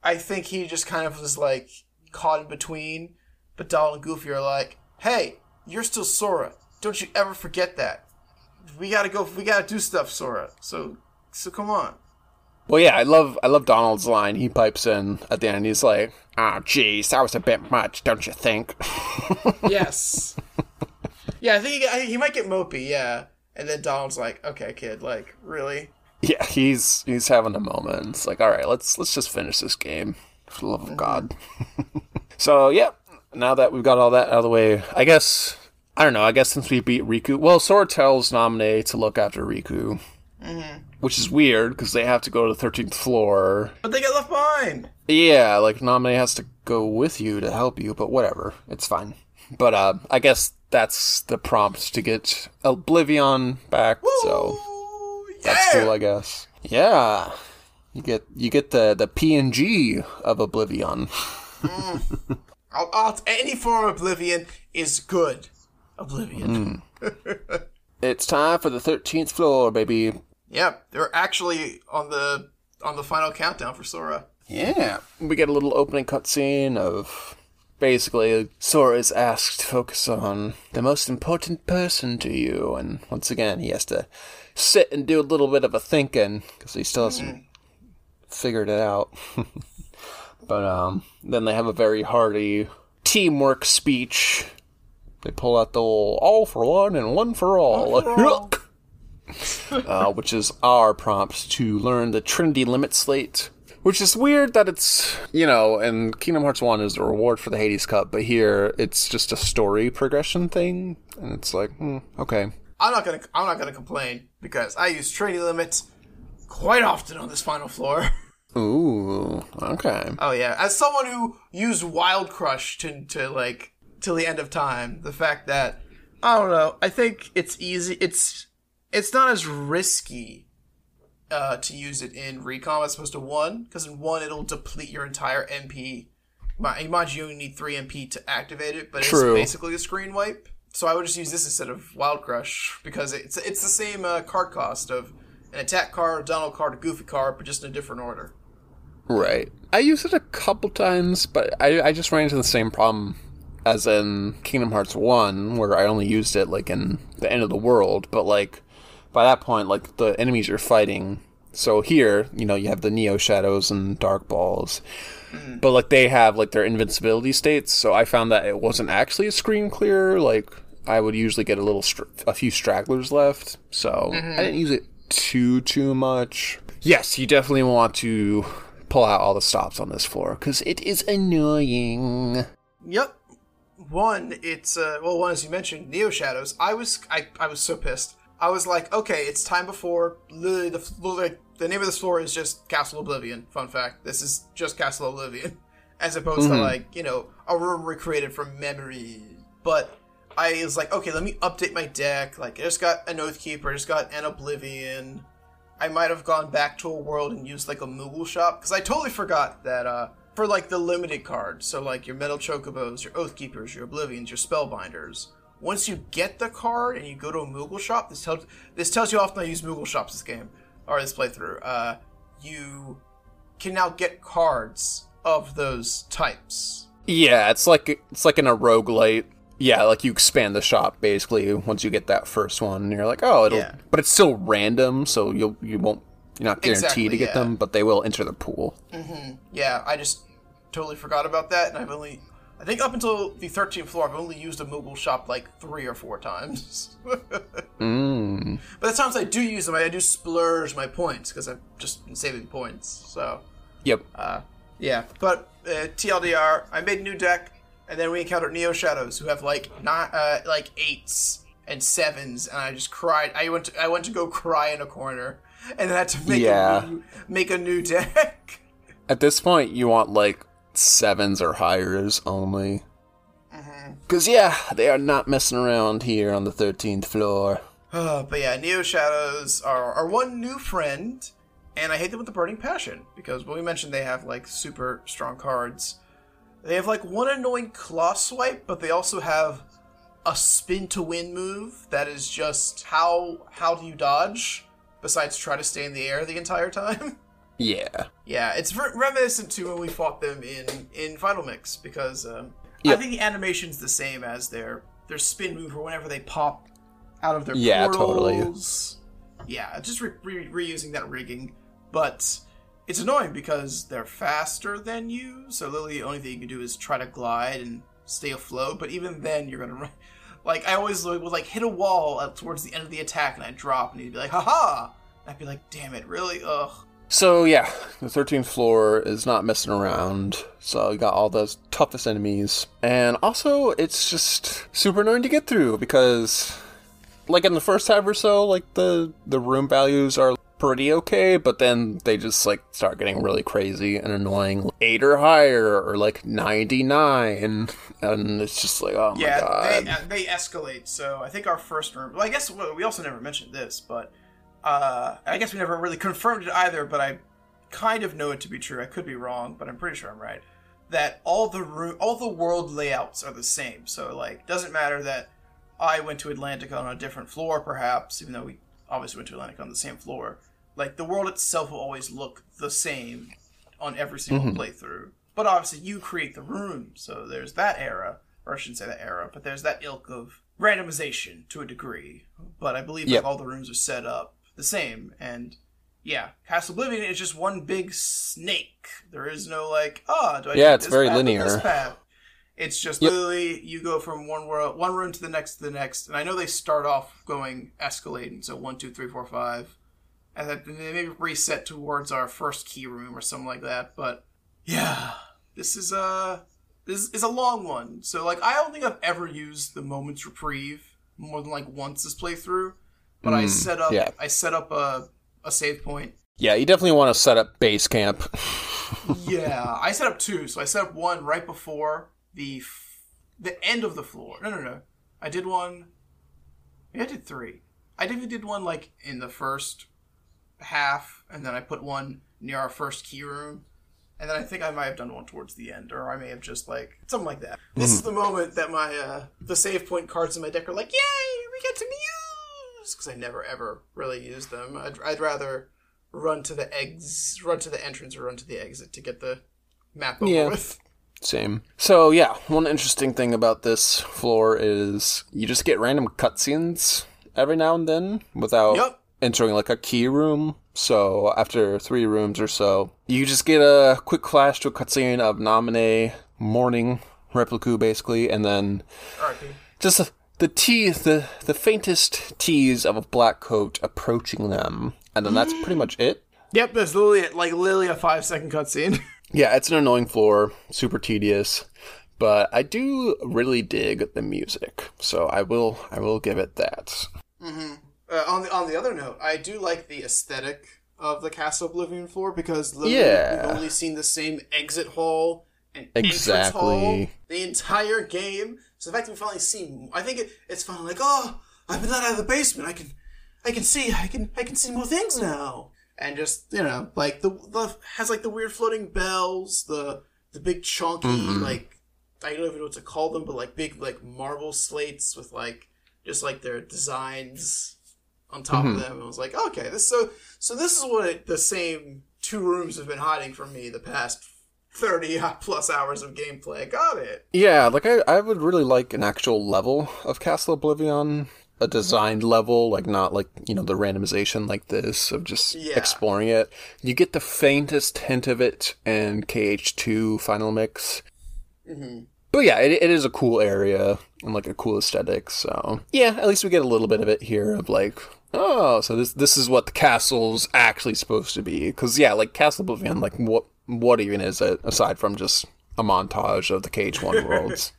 I think he just kind of was like caught in between, but Donald and Goofy are like, "Hey, you're still Sora. Don't you ever forget that. We gotta go. We gotta do stuff, Sora. So so come on." Well, yeah, I love I love Donald's line. He pipes in at the end. He's like, "Ah, jeez, that was a bit much, don't you think?" Yes. yeah, I think he, I, he might get mopey. Yeah, and then Donald's like, "Okay, kid, like really." yeah, he's he's having a moment. It's like, all right, let's let's just finish this game for the love of God. so yeah, now that we've got all that out of the way, I guess I don't know. I guess since we beat Riku, well, Sora tells Namine to look after Riku, which is weird because they have to go to the thirteenth floor. But they get left behind. Yeah, like Namine has to go with you to help you, but whatever, it's fine. But uh, I guess that's the prompt to get Oblivion back. So. Ooh, yeah. That's cool, I guess. Yeah, you get you get the the PNG of Oblivion. I'll, I'll, any form of Oblivion is good. Oblivion. It's time for the thirteenth floor, baby. Yep, they're actually on the on the final countdown for Sora. Yeah, we get a little opening cutscene of basically Sora is asked to focus on the most important person to you, and once again he has to sit and do a little bit of a thinking because he still hasn't figured it out. but um, then they have a very hearty teamwork speech. They pull out the old all for one and one for all. All for all. uh, which is our prompt to learn the Trinity Limit Slate. Which is weird that it's, you know, and Kingdom Hearts 1 is the reward for the Hades Cup, but here it's just a story progression thing. And it's like, hmm, okay. I'm not gonna I'm not gonna complain because I use Trinity Limit quite often on this final floor. Ooh, okay. Oh yeah, as someone who used Wild Crush to to like till the end of time, the fact that I don't know, I think it's easy. It's it's not as risky uh, to use it in recon as opposed to one, because in one it'll deplete your entire MP. Mind you, you only need three MP to activate it, but True. it's basically a screen wipe. So I would just use this instead of Wild Crush because it's it's the same uh, card cost of an attack card, a Donald card, a Goofy card, but just in a different order. Right. I used it a couple times, but I, I just ran into the same problem as in Kingdom Hearts 1, where I only used it, like, in the end of the world, but, like, by that point, like, the enemies you're fighting. So here, you know, you have the Neo Shadows and Dark Balls. Mm-hmm. But, like, they have, like, their invincibility states, so I found that it wasn't actually a screen clear. Like, I would usually get a little, str- a few stragglers left, so mm-hmm. I didn't use it too, too much. Yes, you definitely want to pull out all the stops on this floor, because it is annoying. Yep. One, it's uh well one as you mentioned, Neo Shadows. I was I, I was so pissed. I was like, okay, it's time before literally the literally, the name of this floor is just Castle Oblivion. Fun fact. This is just Castle Oblivion. As opposed to like, you know, a room recreated from memory. But I was like, okay, let me update my deck. Like I just got an Oathkeeper, I just got an Oblivion. I might have gone back to a world and used like a Moogle shop because I totally forgot that uh, for like the limited cards, so like your Metal Chocobos, your Oath Keepers, your Oblivions, your Spellbinders. Once you get the card and you go to a Moogle shop, this tells this tells you often I use Moogle shops this game or this playthrough. Uh, you can now get cards of those types. Yeah, it's like it's like in a roguelite. Yeah, like you expand the shop basically once you get that first one, and you're like, oh, it'll. Yeah. But it's still random, so you'll you won't you're not guaranteed Exactly, to get yeah. them, but they will enter the pool. Mm-hmm. Yeah, I just totally forgot about that, and I've only, I think up until the 13th floor, I've only used a Moogle shop like three or four times. Mm. But the times I do use them, I do splurge my points because I've just been saving points. So, Yep. uh, yeah. But uh, TLDR, I made a new deck, and then we encountered Neo Shadows, who have like not uh, like eights and sevens, and I just cried. I went to, I went to go cry in a corner, and then had to make Yeah. a new, make a new deck. At this point, you want like sevens or higher's only. Because, yeah, they are not messing around here on the 13th floor. Uh, but yeah, Neo Shadows are our one new friend, and I hate them with a burning passion because when we mentioned they have like super strong cards, they have like one annoying claw swipe, but they also have a spin to win move that is just how how do you dodge besides try to stay in the air the entire time. Yeah. yeah, it's re- reminiscent to when we fought them in in Final Mix because um, I think the animation's the same as their their spin move or whenever they pop out of their Yeah, totally. Yeah, just re- re- reusing that rigging, but it's annoying because they're faster than you. So literally, the only thing you can do is try to glide and stay afloat. But even then, you're gonna run. Like I always would like hit a wall towards the end of the attack, and I'd drop, and he'd be like, "Haha!" I'd be like, "Damn it, really? Ugh." So yeah, the 13th floor is not messing around. So you got all those toughest enemies. And also, it's just super annoying to get through because like in the first half or so, like the the room values are pretty okay, but then they just like start getting really crazy and annoying. 8 or higher or like 99 and it's just like, oh my yeah, god. they uh, they escalate. So I think our first room. Well, I guess well, we also never mentioned this, but uh, I guess we never really confirmed it either. But I kind of know it to be true. I could be wrong, but I'm pretty sure I'm right. That all the room, all the world layouts are the same. So like, doesn't matter that I went to Atlantica on a different floor, perhaps, even though we obviously went to Atlantica on the same floor. Like the world itself will always look the same on every single mm-hmm. playthrough. But obviously, you create the room, so there's that era, or I shouldn't say that era, but there's that ilk of randomization to a degree. But I believe Yep. like all the rooms are set up the same, and yeah, Castle Oblivion is just one big snake. There is no like, oh, do I Yeah, it's this very path linear. It's just Yep. literally you go from one world, one room to the next to the next, and I know they start off going escalating, so one, two, three, four, five, and then maybe reset towards our first key room or something like that. But yeah, this is a this is a long one. So like, I don't think I've ever used the moment's reprieve more than like once this playthrough. But I Mm, set up yeah. I set up a a save point Yeah, you definitely want to set up base camp. yeah, I set up two. So I set up one right before the f- the end of the floor. No, no, no. I did one. I did three. I definitely did one like in the first half, and then I put one near our first key room, and then I think I might have done one towards the end, or I may have just like something like that. This is the moment that my uh the save point cards in my deck are like, yay, we get to use because I never ever really use them. I'd, I'd rather run to the eggs, run to the entrance, or run to the exit to get the map over Yeah. with. Same. So yeah, one interesting thing about this floor is you just get random cutscenes every now and then without Yep. Entering like a key room. So after three rooms or so, you just get a quick flash to a cutscene of Namine mourning Repliku basically, and then just the, the tease, the the faintest tease of a black coat approaching them, and then that's pretty much it. Yep, there's literally like literally a five second cutscene. Yeah, it's an annoying floor, super tedious, but I do really dig the music, so I will I will give it that. Mm-hmm. Uh, on the on the other note, I do like the aesthetic of the Castle Oblivion floor because literally Yeah. we've only seen the same exit hall and entrance Exactly. hall the entire game. So the fact that we finally see, I think it, it's finally like, oh, I've been let out of the basement. I can, I can see, I can, I can see more things now. And just you know, like the the has like the weird floating bells, the the big chunky like I don't even know what to call them, but like big like marble slates with like just like their designs on top of mm-hmm. them. I was like, okay, this so so this is what it, the same two rooms have been hiding from me the past thirty plus hours of gameplay. I got it. Yeah, like I, I would really like an actual level of Castle Oblivion, a designed level, like not like you know the randomization like this of just Yeah. exploring it. You get the faintest hint of it in KH2 Final Mix. Mm-hmm. But yeah, it, it is a cool area and like a cool aesthetic. So yeah, at least we get a little bit of it here of like, oh, so this this is what the castle's actually supposed to be. Because yeah, like Castle Oblivion, like what what even is it aside from just a montage of the KH1 worlds?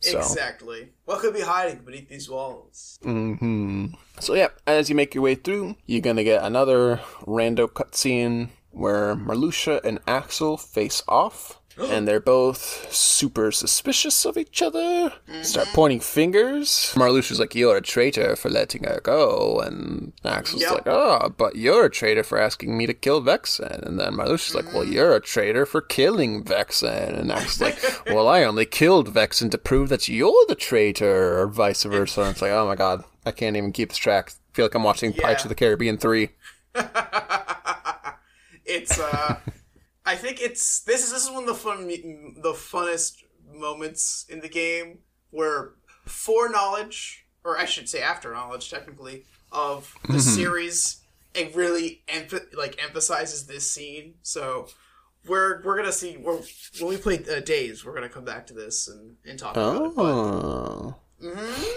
So. Exactly. What could be hiding beneath these walls? hmm So yeah, as you make your way through, you're gonna get another rando cutscene where Marluxia and Axel face off. And they're both super suspicious of each other. Start pointing fingers. Marluxia's like, "You're a traitor for letting her go," and Axel's Yep. like, "Oh, but you're a traitor for asking me to kill Vexen." And then Marluxia's like, "Well, you're a traitor for killing Vexen." And Axel's like, "Well, I only killed Vexen to prove that you're the traitor," or vice versa. And it's like, "Oh my god, I can't even keep this track." I feel like I'm watching Pirates Yeah. of the Caribbean three. it's uh I think it's this is this is one of the fun the funnest moments in the game where foreknowledge or I should say after knowledge technically of the series it really emph- like emphasizes this scene. So we're we're gonna see we're, when we play uh, days we're gonna come back to this and, and talk about it but Oh.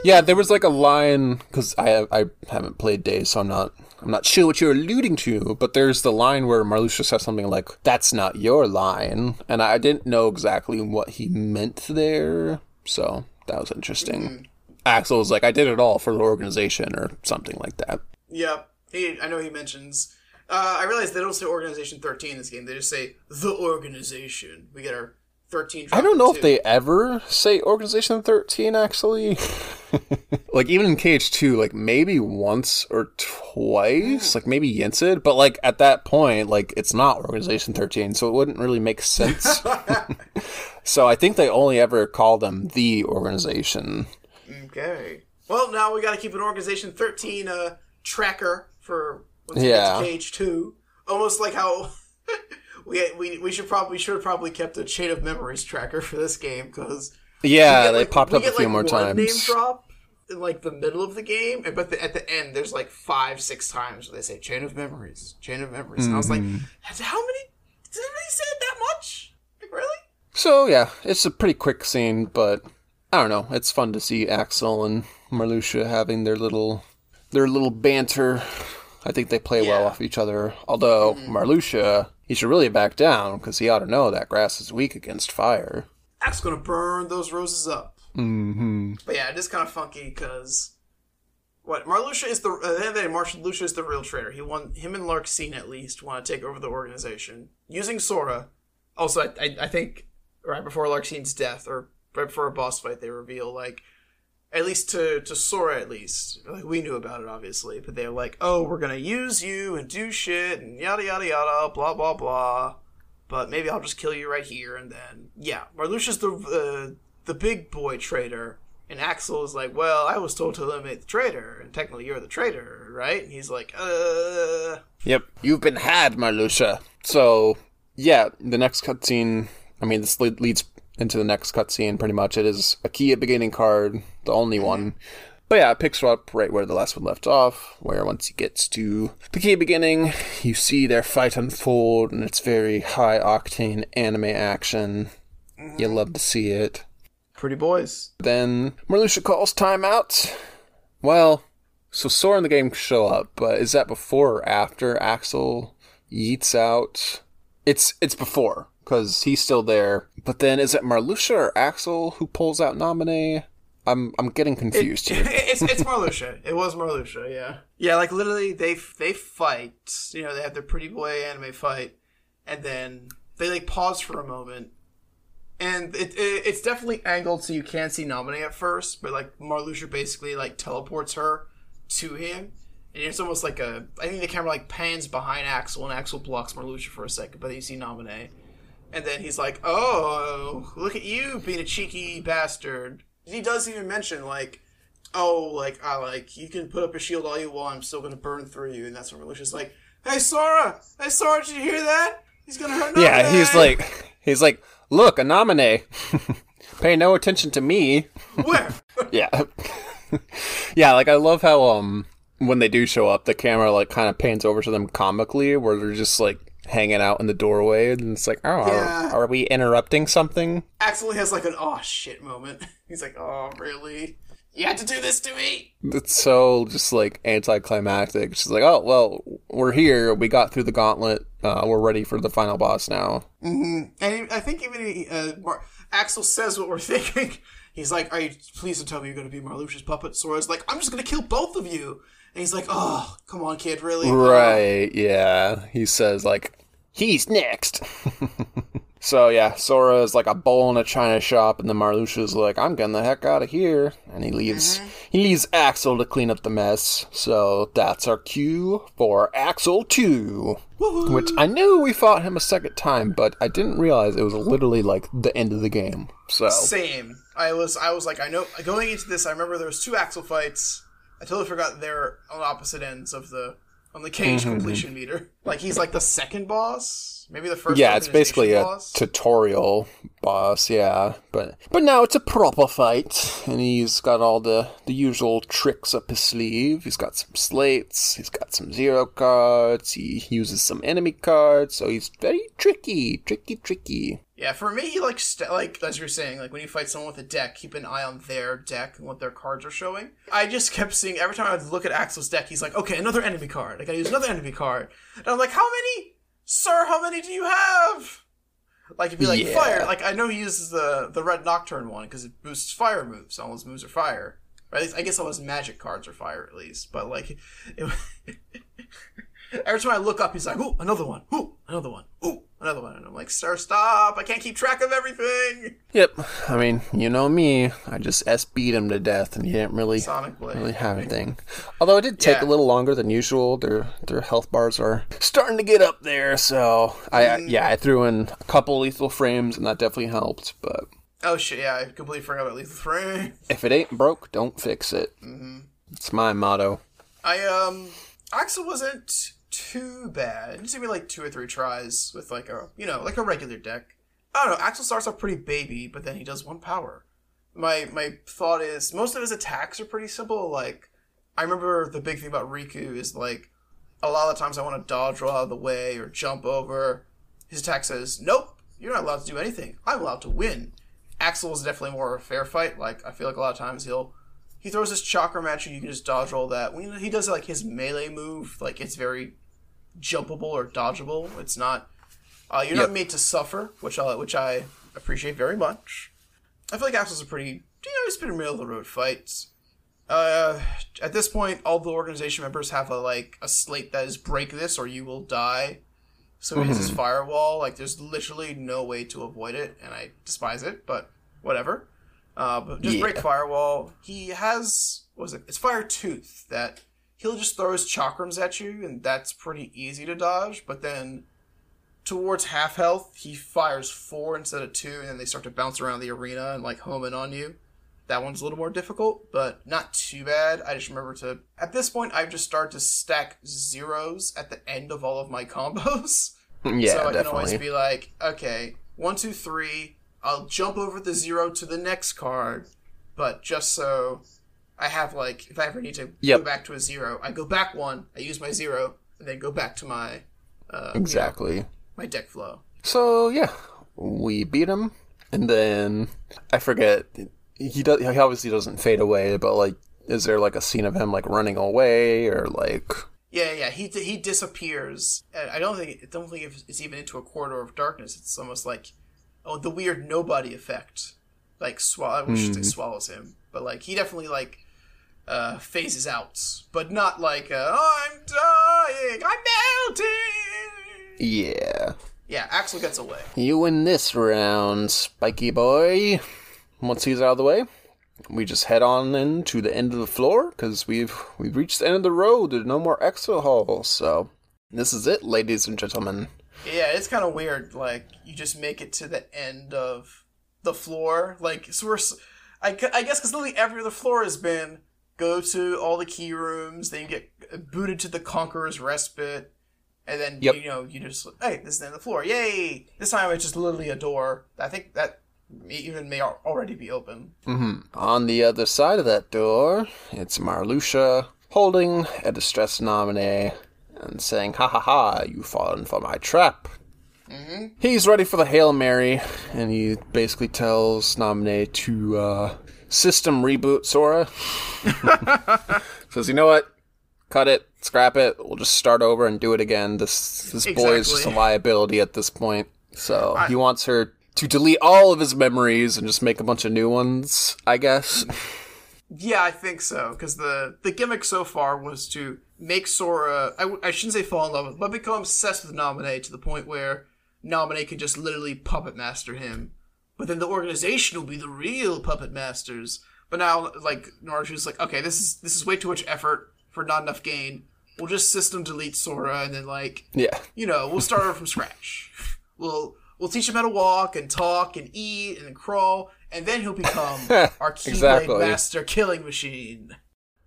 Yeah, there was like a line because I I haven't played Days, so I'm not I'm not sure what you're alluding to. But there's the line where Marluxia says something like, "That's not your line," and I didn't know exactly what he meant there. So that was interesting. Axel was like, "I did it all for the organization," or something like that. Yep. He, I know he mentions. Uh, I realize they don't say Organization 13 in this game. They just say the organization. We get our 13. I don't know dropped if they ever say Organization 13 actually. like even in KH2 like maybe once or twice, like maybe Yensid, but like at that point like it's not Organization 13, so it wouldn't really make sense. so I think they only ever call them the organization. Okay. Well, now we got to keep an Organization 13 uh, tracker for once we Yeah. get to KH2. Almost like how we we we should probably should have probably kept a chain of memories tracker for this game because yeah, they popped up a few more one times. Name drop in like the middle of the game, but the, at the end there's like five six times where they say chain of memories, chain of memories, and I was like, Mm-hmm. how many? Did anybody say it that much? Like really? So yeah, it's a pretty quick scene, but I don't know. It's fun to see Axel and Marluxia having their little their little banter. I think they play well off each other. Although Marluxia, he should really back down because he ought to know that grass is weak against fire. Axe gonna burn those roses up. Mm-hmm. But yeah, it is kind of funky because what Marluxia is the uh, at the end of the day, Marluxia is the real traitor. He won him and Larxene at least want to take over the organization using Sora. Also, I, I, I think right before Larxene's death or right before a boss fight, they reveal like at least to to Sora at least like we knew about it obviously, but they're like, oh, we're gonna use you and do shit and yada yada yada, blah blah blah. But maybe I'll just kill you right here and then yeah, Marluxia's the uh, the big boy traitor. And Axel is like, well, I was told to eliminate the traitor, and technically you're the traitor, right? And he's like, uh. Yep. You've been had, Marluxia. So, yeah, the next cutscene, I mean, this leads into the next cutscene pretty much. It is a key beginning card, the only one. But yeah, it picks up right where the last one left off, where once he gets to the key beginning, you see their fight unfold, and it's very high octane anime action. You love to see it. Pretty boys. Then Marluxia calls timeout. Well, so Sora and the game show up, but is that before or after Axel yeets out? It's it's before because he's still there. But then is it Marluxia or Axel who pulls out Namine? I'm I'm getting confused here. it's it's Marluxia. It was Marluxia, yeah. Yeah, like literally they they fight. You know, they have their pretty boy anime fight, and then they like pause for a moment, and it, it it's definitely angled so you can't see Namine at first, but like Marluxia basically like teleports her to him. And it's almost like a. I think the camera like pans behind Axel, and Axel blocks Marluxia for a second, but then you see Namine. And then he's like, "Oh, look at you being a cheeky bastard." He does even mention like, "Oh, like I like you can put up a shield all you want. I'm still gonna burn through you." And that's when Marluxia's like, "Hey, Sora! Hey, Sora! Did you hear that? He's gonna hurt." yeah, he's like he's like, look, a Namine. Pay no attention to me. "Where?" Yeah. yeah, like I love how um when they do show up, the camera like kind of pans over to them comically where they're just like hanging out in the doorway and it's like, "Oh, Yeah. are, are we interrupting something?" Axel has like an "oh shit" moment. He's like, "Oh, really? You had to do this to me?" It's so just like anticlimactic. Just like, "Oh, well, we're here. We got through the gauntlet. Uh, we're ready for the final boss now." And I think even uh, Mar- Axel says what we're thinking. He's like, "Are you? Please don't tell me you're going to be Marluxia's puppet." Sora's like, "I'm just going to kill both of you." And he's like, "Oh, come on, kid, really?" Right, yeah. He says, like, he's next. so, yeah, Sora is like a bull in a china shop, and then Marluxia's like, I'm getting the heck out of here. And he leaves, mm-hmm. he leaves Axel to clean up the mess. So, that's our cue for Axel 2. Which I knew we fought him a second time, but I didn't realize it was literally like the end of the game. So, Same. I was, I was like, I know. Going into this, I remember there was two Axel fights. I totally forgot they're on opposite ends of the on the cage Mm-hmm. completion meter. Like he's like the second boss, maybe the first. yeah, it's basically a boss. tutorial boss, yeah. But but now it's a proper fight, and he's got all the the usual tricks up his sleeve. He's got some slates, he's got some zero cards, he uses some enemy cards, so he's very tricky, tricky, tricky. Yeah, for me, like st- like as you're saying, like when you fight someone with a deck, keep an eye on their deck and what their cards are showing. I just kept seeing every time I would look at Axel's deck, he's like, okay, another enemy card. I gotta use another enemy card. And I'm like, how many, sir? How many do you have? Like it'd be like Yeah. fire. Like I know he uses the the red nocturne one because it boosts fire moves. All his moves are fire. Or at least I guess all his magic cards are fire at least. But like, it, every time I look up, he's like, "Ooh, another one! Ooh, another one! Ooh, another one!" And I'm like, "Sir, stop! I can't keep track of everything." Yep, I mean, you know me, I just S beat him to death, and he didn't really Sonic Blade. really have anything. Although it did take Yeah. a little longer than usual. Their their health bars are starting to get up there, so I Mm-hmm. yeah I threw in a couple lethal frames, and that definitely helped. But Oh shit! Yeah, I completely forgot about Lethal Frame. if it ain't broke, don't fix it. Mm-hmm. It's my motto. I um, Axel wasn't too bad. It took me like two or three tries with like a you know like a regular deck. I don't know. Axel starts off pretty baby, but then he does one power. My my thought is most of his attacks are pretty simple. Like I remember the big thing about Riku is like a lot of times I want to dodge roll out of the way or jump over. His attack says, "Nope, you're not allowed to do anything. I'm allowed to win." Axel is definitely more of a fair fight. Like I feel like a lot of times he'll he throws his chakrams at you, you can just dodge roll that. When he does like his melee move, like it's very jumpable or dodgeable. It's not uh, you're Yep. not made to suffer, which I which I appreciate very much. I feel like Axel's a pretty you know he's been middle of the road fights. Uh, at this point, all the organization members have a like a slate that is break this or you will die. So he has his firewall. Like there's literally no way to avoid it, and I despise it. But whatever. Uh, but just break firewall. He has what was it? It's fire tooth that he'll just throw his chakrams at you, and that's pretty easy to dodge. But then towards half health, he fires four instead of two, and then they start to bounce around the arena and like home in on you. That one's a little more difficult, but not too bad. I just remember to at this point I've just started to stack zeros at the end of all of my combos. Yeah, so I can always be like, okay, one, two, three, I'll jump over the zero to the next card, but just so I have like if I ever need to Yep. go back to a zero, I go back one, I use my zero, and then go back to my uh, you know, Exactly. my deck flow. So yeah, we beat him, and then I forget he does. He obviously doesn't fade away, but like, is there like a scene of him like running away or like? Yeah, yeah, he he disappears. I don't think I don't think it's even into a corridor of darkness. It's almost like oh the weird nobody effect, like swallow. I should say swallows him, but like he definitely like uh phases out, but not like uh, oh, I'm dying, I'm melting. Yeah, Yeah, Axel gets away. you win this round, Spiky Boy. Once he's out of the way, we just head on into the end of the floor because we've we've reached the end of the road. There's no more exit halls, so this is it, ladies and gentlemen. Yeah, it's kind of weird. Like you just make it to the end of the floor. Like so we're, I, I guess because literally every other floor has been go to all the key rooms, then you get booted to the Conqueror's Respite, and then Yep. you know you just hey this is the end of the floor, yay! This time it's just literally a door. I think that may- even may already be open. On the other side of that door, it's Marluxia holding a distressed Namine and saying, Ha ha ha, you've fallen for my trap. He's ready for the Hail Mary, and he basically tells Namine to uh, system reboot Sora. Says, you know what? Cut it, scrap it, we'll just start over and do it again. This this boy is just a liability at this point. So he wants her to delete all of his memories and just make a bunch of new ones, I guess. Yeah, I think so. Because the the gimmick so far was to make Sora. I, w- I shouldn't say fall in love with, but become obsessed with Namine to the point where Namine could just literally puppet master him. But then the organization will be the real puppet masters. But now, like Naruto's like, okay, this is this is way too much effort for not enough gain. We'll just system delete Sora and then like Yeah. you know, we'll start over from scratch. We'll we'll teach him how to walk and talk and eat and crawl, and then he'll become our Keyblade Exactly. Master killing machine.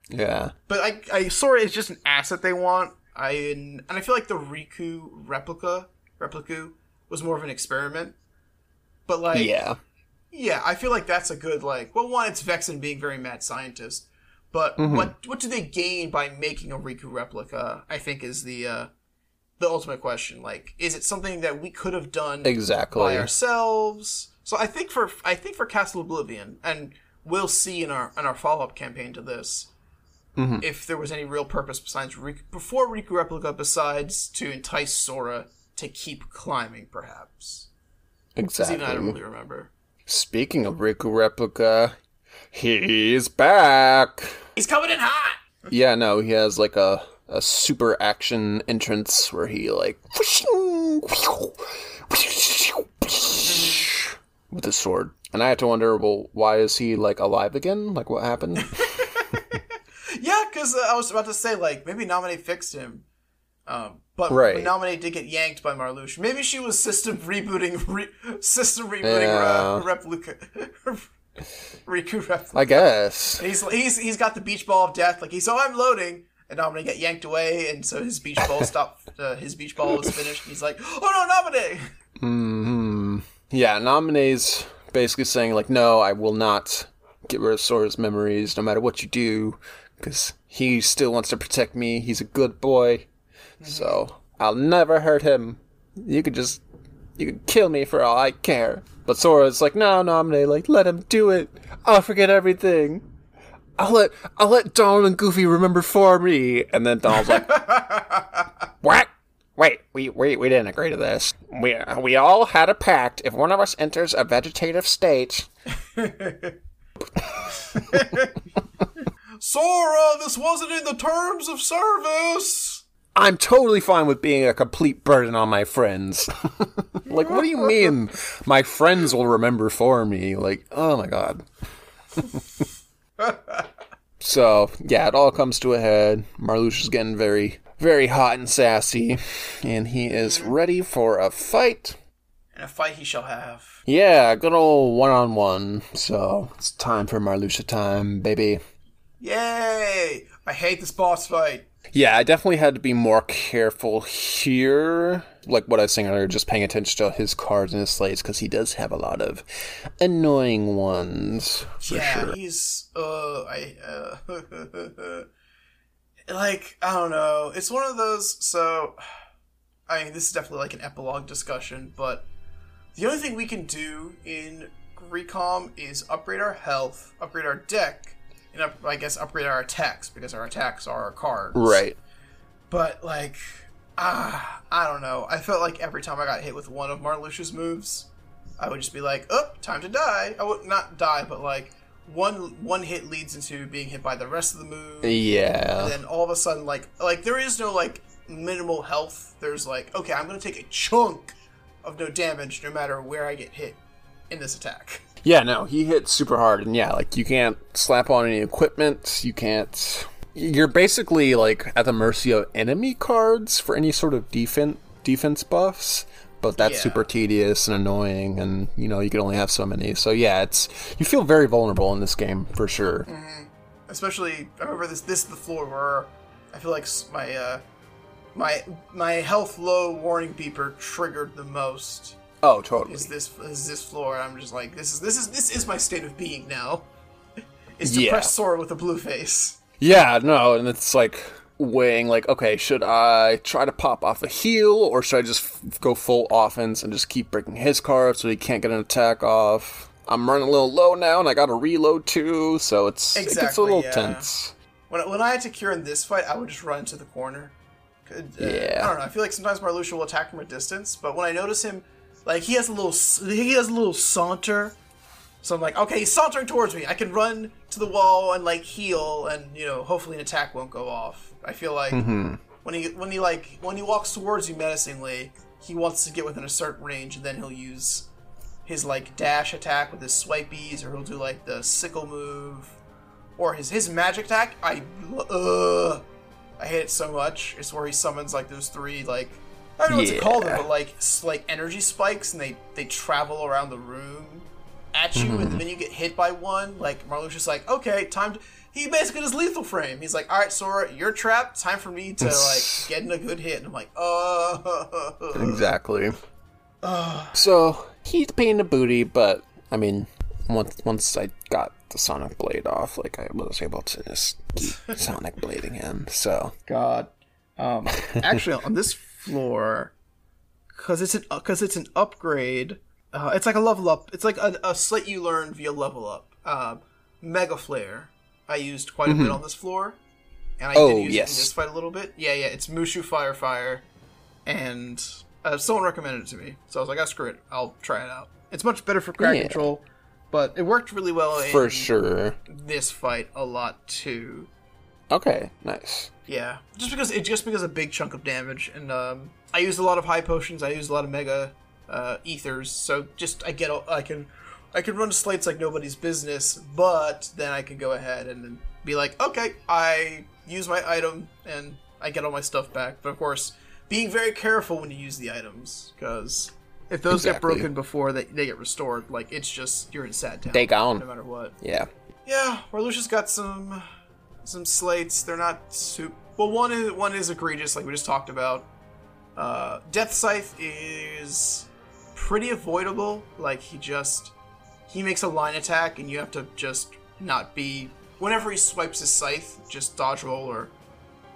Yeah. But I, I Sora is just an asset they want. I and I feel like the Riku replica replica was more of an experiment. But like Yeah. yeah, I feel like that's a good like. Well, one, it's Vexen being very mad scientist, but what what do they gain by making a Riku replica? I think is the uh, the ultimate question. Like, is it something that we could have done exactly by ourselves? So I think for I think for Castle Oblivion, and we'll see in our in our follow up campaign to this. If there was any real purpose besides Riku, before Riku replica, besides to entice Sora to keep climbing, perhaps. Exactly. even I don't really remember. Speaking of Riku replica, he's back. He's coming in hot. Yeah, no, he has like a a super action entrance where he like with his sword. And I had to wonder, well, why is he like alive again? Like what happened? Yeah, because uh, I was about to say like maybe Namine fixed him, um, but, Right. Namine did get yanked by Marluxia. Maybe she was system rebooting, re- system rebooting Yeah. uh, replica, Riku replica. I guess. he's he's he's got the beach ball of death. Like he's oh I'm loading, and Naminé got yanked away, and so his beach ball stopped. Uh, his beach ball was finished, and he's like, "Oh no, Naminé!" Hmm. Yeah, Naminé's basically saying like, no, I will not get rid of Sora's memories, no matter what you do, because he still wants to protect me. He's a good boy, so I'll never hurt him. You could just, you could kill me for all I care. But Sora's like, no, Naminé, like let him do it. I'll forget everything. I'll let I'll let Donald and Goofy remember for me. And then Donald's like, what? Wait, we, we we didn't agree to this. We we all had a pact. If one of us enters a vegetative state, Sora, this wasn't in the terms of service. I'm totally fine with being a complete burden on my friends. like, what do you mean? My friends will remember for me. Like, oh my god. so yeah, it all comes to a head. Marluxia is getting very, very hot and sassy, and he is ready for a fight. And a fight he shall have. Yeah, good old one on one. So it's time for Marluxia time, baby. Yay! I hate this boss fight. Yeah, I definitely had to be more careful here. Like what I was saying earlier, just paying attention to his cards and his slates because he does have a lot of annoying ones. For yeah, sure. he's uh I uh like I don't know. It's one of those so I mean this is definitely like an epilogue discussion, but the only thing we can do in Recom is upgrade our health, upgrade our deck, and up, I guess upgrade our attacks because our attacks are our cards. Right. But like, ah, I don't know. I felt like every time I got hit with one of Marluxia's moves, I would just be like, "Oh, time to die." I would not die, but like one one hit leads into being hit by the rest of the move. Yeah. And then all of a sudden, like like there is no like minimal health. There's like, okay, I'm gonna take a chunk of no damage no matter where I get hit in this attack. Yeah, no, he hit super hard, and yeah, like you can't slap on any equipment. You can't. You're basically like at the mercy of enemy cards for any sort of defense defense buffs. But that's Yeah. super tedious and annoying, and you know you can only have so many. So yeah, it's you feel very vulnerable in this game for sure. especially I remember this this is the floor where I feel like my uh my my health low warning beeper triggered the most Oh, totally. is this is this floor I'm just like this is this is this is my state of being now is Yeah. depressed Sora with a blue face Yeah, no, and it's like weighing like, okay, should I try to pop off a heal or should I just f- go full offense and just keep breaking his cards so he can't get an attack off? I'm running a little low now, and I got to reload too, so it's it gets a little yeah. tense. when, when I had to cure in this fight I would just run into the corner Could- uh, Yeah. I don't know I feel like sometimes Marluxia will attack from a distance but when I notice him like he has a little he has a little saunter So I'm like, okay, he's sauntering towards me. I can run to the wall and like heal, and you know, hopefully an attack won't go off. I feel like when he when he like when he walks towards you menacingly, he wants to get within a certain range, and then he'll use his like dash attack with his swipies, or he'll do like the sickle move, or his his magic attack. I uh, I hate it so much. It's where he summons like those three like I don't know what to call them, but like like energy spikes, and they they travel around the room at you, and then you get hit by one. Like Marlowe's just like, okay, time to. He basically does lethal frame. He's like, all right, Sora, you're trapped. Time for me to like get in a good hit. And I'm like, oh. Exactly. so he's a pain in the booty, but I mean, once once I got the Sonic Blade off, like I was able to just keep Sonic blading him. So God. Um, actually, on this floor, because it's an because it's an upgrade. Uh, it's like a level up. It's like a, a slate you learn via level up. Um, Mega Flare. I used quite a bit on this floor, and I Oh, did use it in this fight a little bit. Yeah, yeah. It's Mushu Fire Fire, and uh, someone recommended it to me, so I was like, "Ah, screw it. I'll try it out." It's much better for crack Yeah. control, but it worked really well in for sure. this fight a lot too. Okay, nice. Yeah, just because it just because a big chunk of damage, and um, I used a lot of high potions. I used a lot of mega uh, ethers, so just I get I can I can run slates like nobody's business, but then I can go ahead and then be like, okay, I use my item and I get all my stuff back. But of course, being very careful when you use the items because if those get broken before they, they get restored, like it's just you're in sad town. They gone. no matter what. Yeah. Yeah, Marluxia's got some some slates. They're not soup. Well, one is one is egregious, like we just talked about. Uh, Death Scythe is pretty avoidable. Like he just he makes a line attack, and you have to just not be. Whenever he swipes his scythe, just dodge roll or.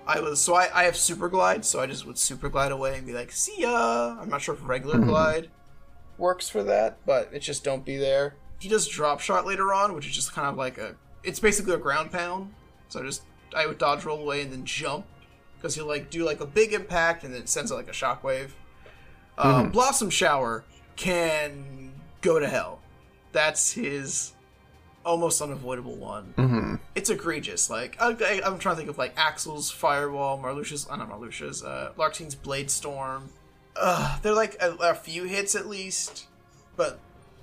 I was so I, I have super glide, so I just would super glide away and be like, "See ya." I'm not sure if regular glide works for that, but it just don't be there. He does drop shot later on, which is just kind of like a. It's basically a ground pound. So just I would dodge roll away and then jump because he'll like do like a big impact and then it sends out like a shockwave. Uh, Blossom Shower can go to hell. That's his almost unavoidable one. Mm-hmm. It's egregious. Like I, I, I'm trying to think of like Axel's Firewall, Marluxia's, uh, not Marluxia's, uh, Larxene's Blade Storm. Uh, they're like a, a few hits at least, but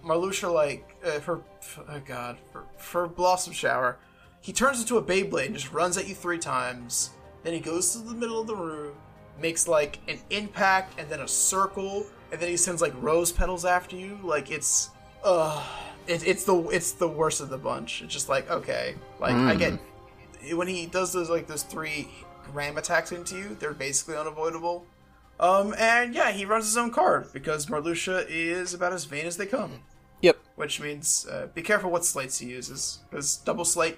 Marluxia like uh, oh god for, for Blossom Shower, he turns into a Beyblade and just runs at you three times. Then he goes to the middle of the room, makes like an impact and then a circle, and then he sends like rose petals after you. Like it's, uh, it, it's the it's the worst of the bunch. It's just like okay, like I get when he does those like those three ram attacks into you, they're basically unavoidable. Um, and yeah, he runs his own card because Marluxia is about as vain as they come. Yep. Which means uh, be careful what slates he uses, because double slate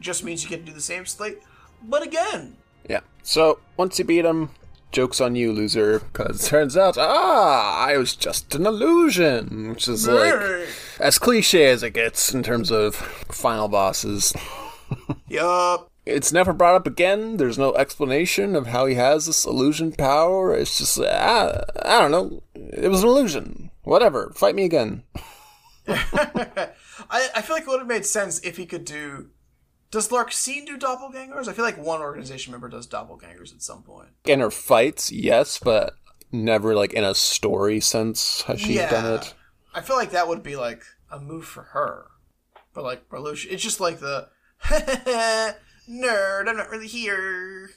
just means you get to do the same slate. But again, Yeah. So once you beat him, joke's on you, loser. Because turns out, ah, I was just an illusion, which is like as cliche as it gets in terms of final bosses. yup. It's never brought up again. There's no explanation of how he has this illusion power. It's just, ah, I don't know. It was an illusion. Whatever. Fight me again. I, I feel like it would have made sense if he could do. Does Larxene do doppelgangers? I feel like one organization member does doppelgangers at some point. In her fights, yes, but never like in a story sense has she done it. I feel like that would be like a move for her. But like Marluxia, it's just like the nerd. I'm not really here.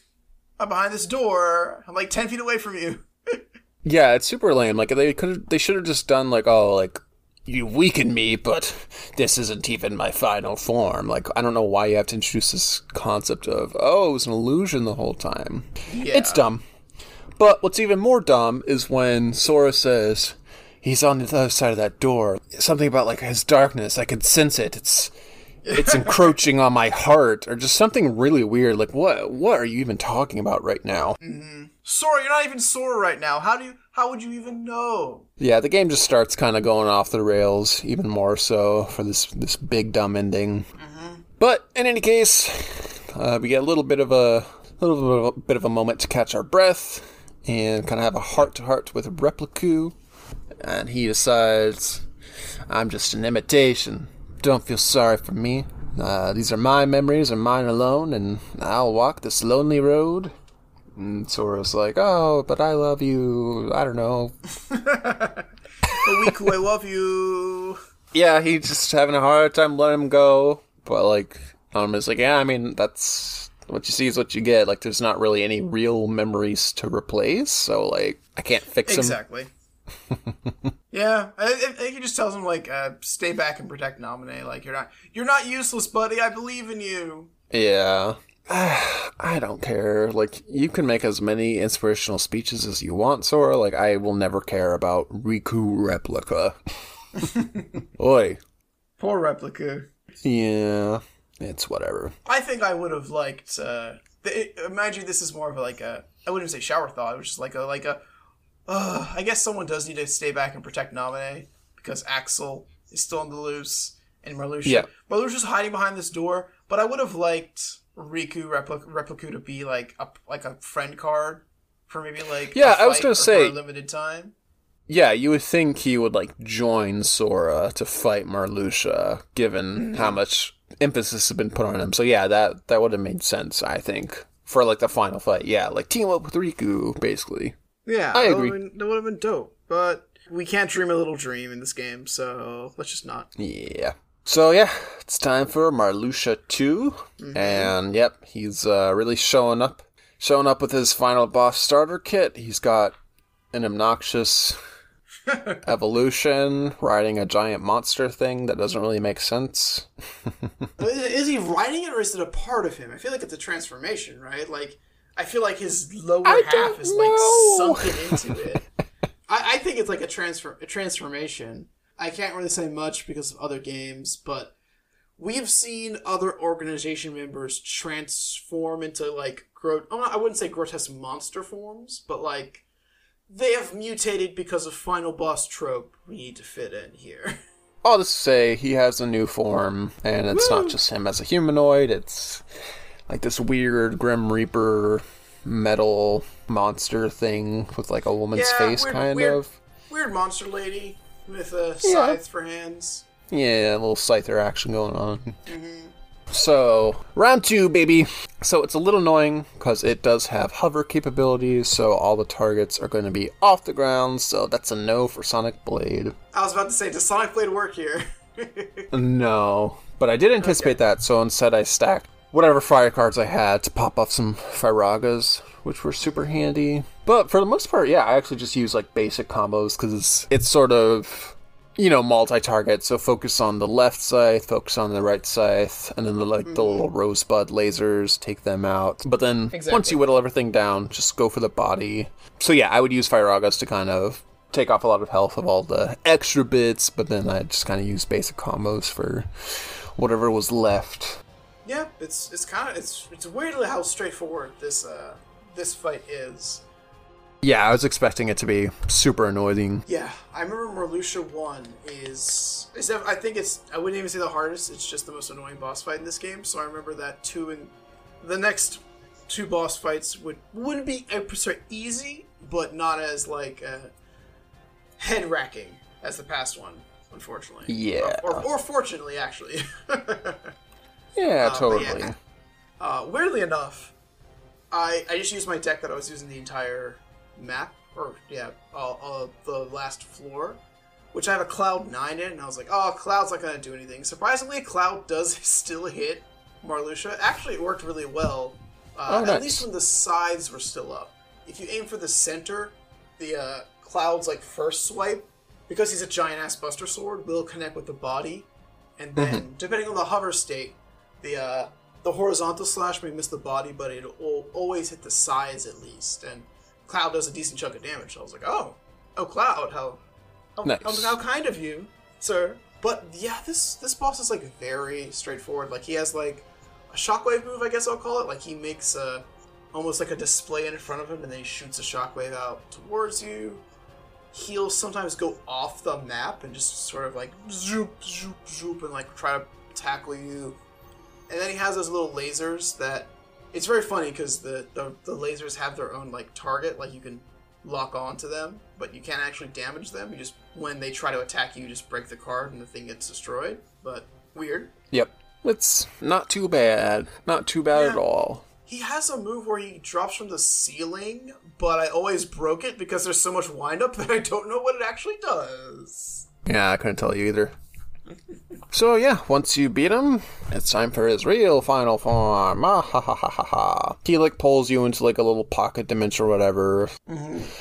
I'm behind this door. I'm like ten feet away from you. Yeah, it's super lame. Like they could, they should have just done like, oh, like you weaken me, but this isn't even my final form. Like I don't know why you have to introduce this concept of oh, it was an illusion the whole time. It's dumb. But what's even more dumb is when Sora says he's on the other side of that door. Something about like his darkness. I can sense it. It's it's encroaching on my heart, or just something really weird. Like what? What are you even talking about right now? Mm-hmm. Sora, you're not even Sora right now. How do you? How would you even know? Yeah, the game just starts kind of going off the rails, even more so for this this big dumb ending. But in any case, uh, we get a little bit of a little bit of a, bit of a moment to catch our breath and kind of have a heart to heart with Repliku, and he decides, "I'm just an imitation. Don't feel sorry for me. Uh, these are my memories and mine alone, and I'll walk this lonely road." And Sora's like, "Oh, but I love you. I don't know, Oiku, I love you. yeah, he's just having a hard time letting him go. But like, is like, yeah, I mean, that's what you see is what you get. Like, there's not really any real memories to replace, so like, I can't fix him. Exactly. yeah, I, I think he just tells him like, uh, "Stay back and protect Namine. Like you're not, you're not useless, buddy. I believe in you." Yeah. I don't care. Like, you can make as many inspirational speeches as you want, Sora. Like, I will never care about Riku replica. Oi. Poor Replica. Yeah. It's whatever. I think I would have liked. Uh, imagine this is more of like a. I wouldn't say shower thought. It was just like a like a. Uh, I guess someone does need to stay back and protect Namine because Axel is still on the loose and Marluxia. Yeah. Marluxia's hiding behind this door, but I would have liked Riku Repli- Replica to be like a like a friend card for maybe like Yeah, I was gonna say- a limited time. Yeah, you would think he would like join Sora to fight Marluxia, given mm-hmm. how much emphasis has been put on him. So yeah, that that would have made sense, I think, for like the final fight. Yeah, like team up with Riku, basically. Yeah, I that agree. would've been- that would have been dope, but we can't dream a little dream in this game, so let's just not. Yeah. So yeah, it's time for Marluxia 2 and yep, he's uh, really showing up, showing up with his final boss starter kit. He's got an obnoxious evolution, riding a giant monster thing that doesn't really make sense. Is he riding it or is it a part of him? I feel like it's a transformation, right? Like, I feel like his lower I half is know. like sunken into it. I, I think it's like a transfer, a transformation. I can't really say much because of other games, but we've seen other organization members transform into like gro- I wouldn't say grotesque monster forms, but like they have mutated because of final boss trope. We need to fit in here. I'll just say he has a new form, and it's Woo! not just him as a humanoid. It's like this weird Grim Reaper metal monster thing with like a woman's Yeah, face, weird- kind weird- of. Weird monster lady with a Yeah. scythe for hands. Yeah, a little scyther action going on. Mm-hmm. So, round two, baby. So, it's a little annoying because it does have hover capabilities, so all the targets are going to be off the ground, so that's a no for Sonic Blade. I was about to say, does Sonic Blade work here? No. But I did anticipate that, so instead I stacked whatever fire cards I had to pop off some Firagas, which were super handy. But for the most part, yeah, I actually just use like basic combos because it's, it's sort of, you know, multi target. So focus on the left scythe, focus on the right scythe, and then the, like the little rosebud lasers, take them out. But then once you whittle everything down, just go for the body. So yeah, I would use Firagas to kind of take off a lot of health of all the extra bits, but then I just kind of use basic combos for whatever was left. yeah, it's it's kind of it's it's weirdly how straightforward this uh this fight is. Yeah, I was expecting it to be super annoying. Yeah, I remember Marluxia one is is def- I think it's I wouldn't even say the hardest. It's just the most annoying boss fight in this game. So I remember that two and the next two boss fights would wouldn't be would say easy, but not as like uh, head racking as the past one. Unfortunately, Yeah. or, or, or fortunately, actually. Yeah, Uh, totally. yeah. Uh, weirdly enough, I I just used my deck that I was using the entire map, or yeah, the last floor, which I have a Cloud Nine in, and I was like, oh, Cloud's not gonna do anything. Surprisingly, Cloud does still hit Marluxia. Actually, it worked really well, uh, Oh, at least when the sides were still up. If you aim for the center, the uh, Cloud's like first swipe, because he's a giant ass Buster Sword, will connect with the body, and then depending on the hover state, the uh, the horizontal slash may miss the body, but it'll always hit the sides at least. And Cloud does a decent chunk of damage. So I was like, oh, oh, Cloud, how, how, Nice. how, how kind of you, sir. But yeah, this this boss is like very straightforward. Like he has like a shockwave move, I guess I'll call it. Like he makes a almost like a display in front of him, and then he shoots a shockwave out towards you. He'll sometimes go off the map and just sort of like zoop, zoop, zoop, and like try to tackle you. And then he has those little lasers that it's very funny because the, the the lasers have their own like target, like you can lock on to them, but you can't actually damage them. You just when they try to attack you, you just break the card and the thing gets destroyed. But weird. Yep. It's not too bad. Not too bad Yeah. at all. He has a move where he drops from the ceiling, but I always broke it because there's so much windup that I don't know what it actually does. Yeah, I couldn't tell you either. So yeah, once you beat him, it's time for his real final form. Ah, ha ha ha ha ha. He like pulls you into like a little pocket dimension or whatever.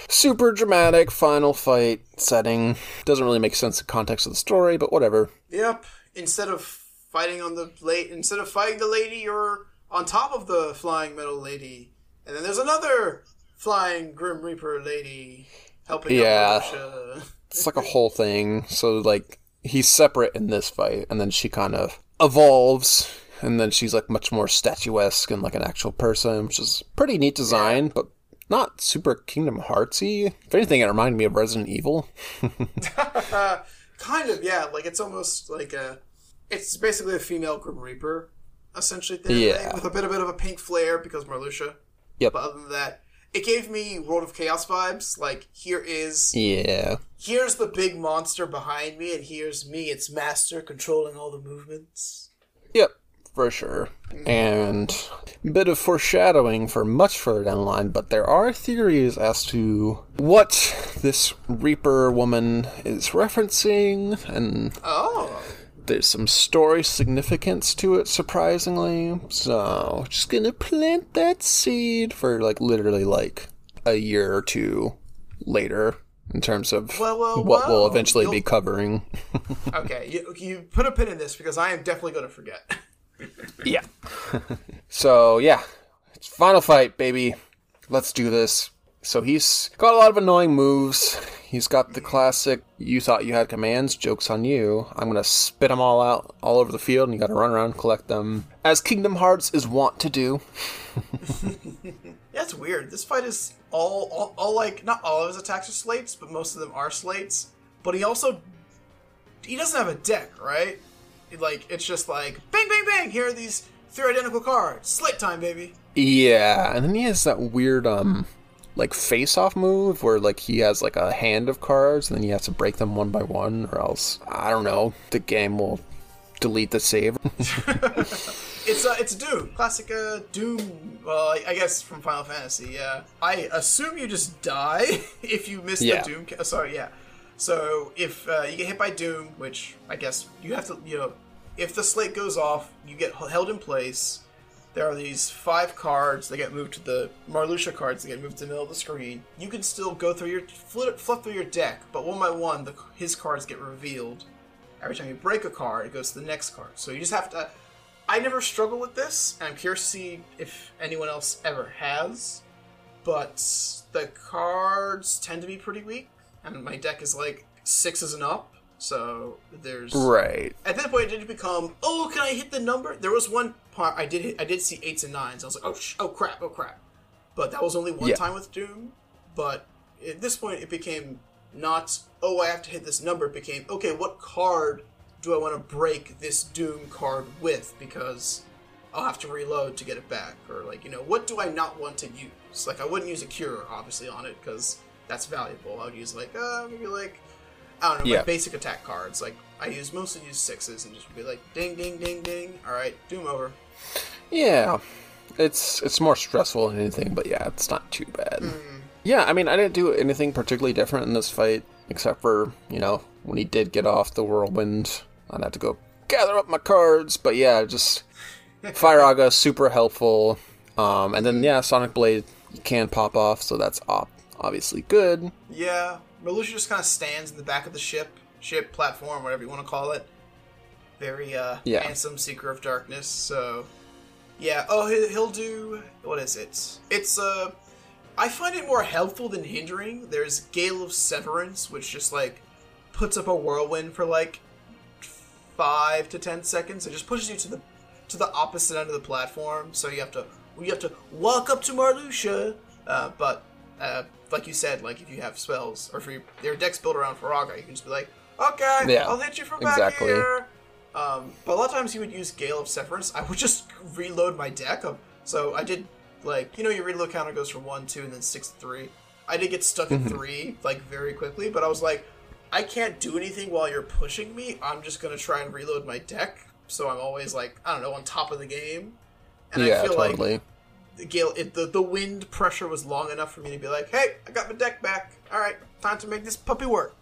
Super dramatic final fight setting. Doesn't really make sense in context of the story, but whatever. Yep. Instead of fighting on the late, instead of fighting the lady, you're on top of the flying metal lady, and then there's another flying Grim Reaper lady helping Yeah. out It's like a whole thing. So like he's separate in this fight, and then she kind of evolves, and then she's like much more statuesque and like an actual person, which is pretty neat design, but not super Kingdom Heartsy. If anything, it reminded me of Resident Evil. Kind of, yeah. Like it's almost like a, it's basically a female Grim Reaper, essentially. Thing, Yeah. With a bit, a bit of a pink flare because Marluxia. Yep. But other than that, it gave me World of Chaos vibes. Like here is Yeah. here's the big monster behind me, and here's me, its master, controlling all the movements. Yep, for sure. And a bit of foreshadowing for much further down the line, but there are theories as to what this Reaper woman is referencing, and Oh, there's some story significance to it, surprisingly. So, just gonna plant that seed for like literally like a year or two later in terms of Well, well, what we'll well, eventually be you'll- covering. okay. You, you put a pin in this because I am definitely to forget. Yeah. so yeah, it's final fight, baby. let's do this. So he's got a lot of annoying moves. He's got the classic "you thought you had commands, jokes on you." I'm gonna spit them all out all over the field, and you got to run around collect them, as Kingdom Hearts is wont to do. Yeah, it's weird. This fight is all, all, all like not all of his attacks are slates, but most of them are slates. But he also he doesn't have a deck, right? Like it's just like bang, bang, bang. Here are these three identical cards. Slate time, baby. Yeah, and then he has that weird um like face off move where like he has like a hand of cards and then you have to break them one by one or else I don't know, the game will delete the save. It's uh, it's Doom, classic uh, Doom. Well, I, I guess from Final Fantasy. Yeah, I assume you just die if you miss Yeah. the Doom. Ca- sorry, yeah. So if uh, you get hit by Doom, which I guess you have to, you know, if the slate goes off, you get held in place. There are these five cards that get moved to the Marluxia cards that get moved to the middle of the screen. You can still go through your flip, flip through your deck, but one by one, the, his cards get revealed. Every time you break a card, it goes to the next card. So you just have to. I never struggle with this, and I'm curious to see if anyone else ever has. But the cards tend to be pretty weak, and my deck is like sixes and up. So there's right. at that point, it did become, oh, can I hit the number? There was one part I did hit, I did see eights and nines. I was like, oh, sh- oh crap, oh crap. But that was only one Yeah. time with Doom. But at this point, it became not, oh, I have to hit this number. It became, okay, what card do I want to break this Doom card with? Because I'll have to reload to get it back. Or, like, you know, what do I not want to use? Like, I wouldn't use a cure, obviously, on it, because that's valuable. I would use, like, uh, maybe, like, I don't know, Yeah. my basic attack cards. Like, I use mostly use sixes and just be like, ding, ding, ding, ding. All right, Doom over. Yeah. It's it's more stressful than anything, but yeah, it's not too bad. Yeah, I mean, I didn't do anything particularly different in this fight, except for, you know, when he did get off the whirlwind, I'd have to go gather up my cards. But yeah, just Firaga, super helpful. Um, and then, yeah, Sonic Blade can pop off, so that's op- obviously good. Yeah, Marluxia just kind of stands in the back of the ship, ship platform, whatever you want to call it. Very uh, Yeah. handsome Seeker of Darkness. So, yeah. Oh, he- he'll do what is it? It's uh, I find it more helpful than hindering. There's Gale of Severance, which just like puts up a whirlwind for like five to ten seconds. It just pushes you to the to the opposite end of the platform, so you have to you have to walk up to Marluxia. Uh, but uh, like you said, like if you have spells or if your your deck's built around Firaga, you can just be like, okay, Yeah, I'll hit you from back here. Um, but a lot of times you would use Gale of Severance. I would just reload my deck. So I did like you know your reload counter goes from one, two, and then six to three. I did get stuck Mm-hmm. at three like very quickly, but I was like, I can't do anything while you're pushing me. I'm just gonna try and reload my deck, so I'm always like I don't know on top of the game. And yeah, I feel totally. like the Gale, it, the the wind pressure was long enough for me to be like, hey, I got my deck back. All right, time to make this puppy work,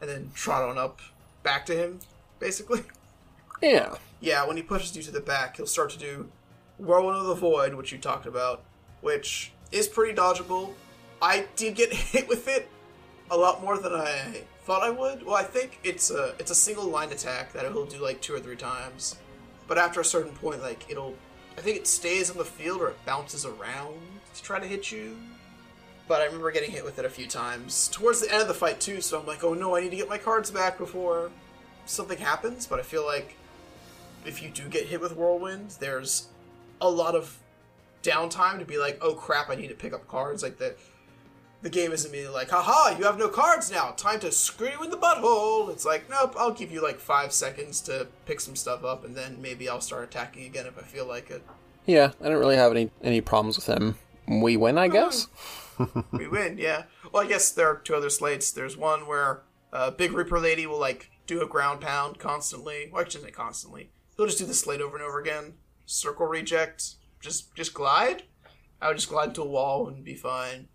and then trot on up back to him, basically. yeah. Yeah, when he pushes you to the back, he'll start to do Whirlwind of the Void, which you talked about, which is pretty dodgeable. I did get hit with it a lot more than I thought I would. Well, I think it's a it's a single line attack that he'll do like two or three times, but after a certain point, like it'll, I think it stays on the field or it bounces around to try to hit you. But I remember getting hit with it a few times towards the end of the fight too. So I'm like, oh no, I need to get my cards back before something happens. But I feel like if you do get hit with whirlwind, there's a lot of downtime to be like, oh crap, I need to pick up cards. Like the the game isn't immediately like, haha, you have no cards now. Time to screw you in the butthole. It's like, nope, I'll give you like five seconds to pick some stuff up, and then maybe I'll start attacking again if I feel like it. Yeah, I don't really have any any problems with him. We win, I guess. we win, yeah. Well, I guess there are two other slates. There's one where uh, Big Reaper Lady will like do a ground pound constantly. Well, I shouldn't say constantly. He'll just do the slate over and over again. Circle reject. Just just glide. I would just glide to a wall and be fine.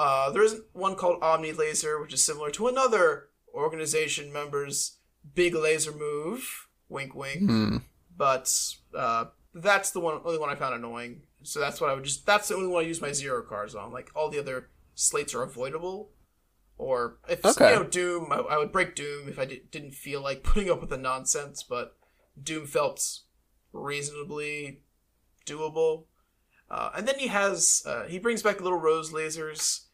Uh, there's one called Omni Laser, which is similar to another organization member's big laser move. Wink, wink. Hmm. But uh, that's the one only one I found annoying. So that's what I would just. That's the only one I use my zero cards on. Like all the other slates are avoidable. Or if Okay. you know Doom, I, I would break Doom if I didn't feel like putting up with the nonsense. But Doom felt reasonably doable. Uh, and then he has uh, he brings back little rose lasers,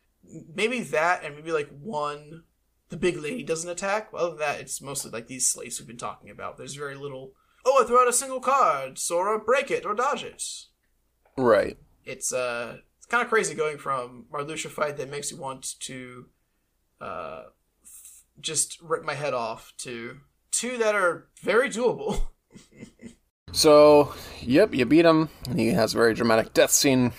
maybe that, and maybe like one. The big lady doesn't attack. Other than that, it's mostly like these slates we've been talking about. There's very little. Oh, I throw out a single card. Sora, break it or dodge it. Right. It's uh, it's kind of crazy going from Marluxia fight that makes you want to, uh, f- just rip my head off to two that are very doable. So, yep, you beat him. He has a very dramatic death scene.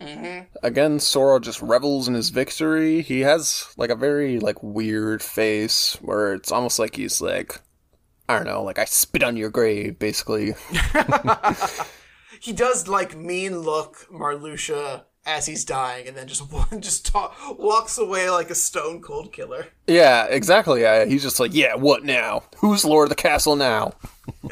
Mm-hmm. Again, Sora just revels in his victory. He has like a very like weird face where it's almost like he's like I don't know, like I spit on your grave, basically. he does like mean look Marluxia as he's dying, and then just just ta- walks away like a stone cold killer. Yeah, exactly. Yeah, he's just like, yeah, what now? Who's Lord of the Castle now?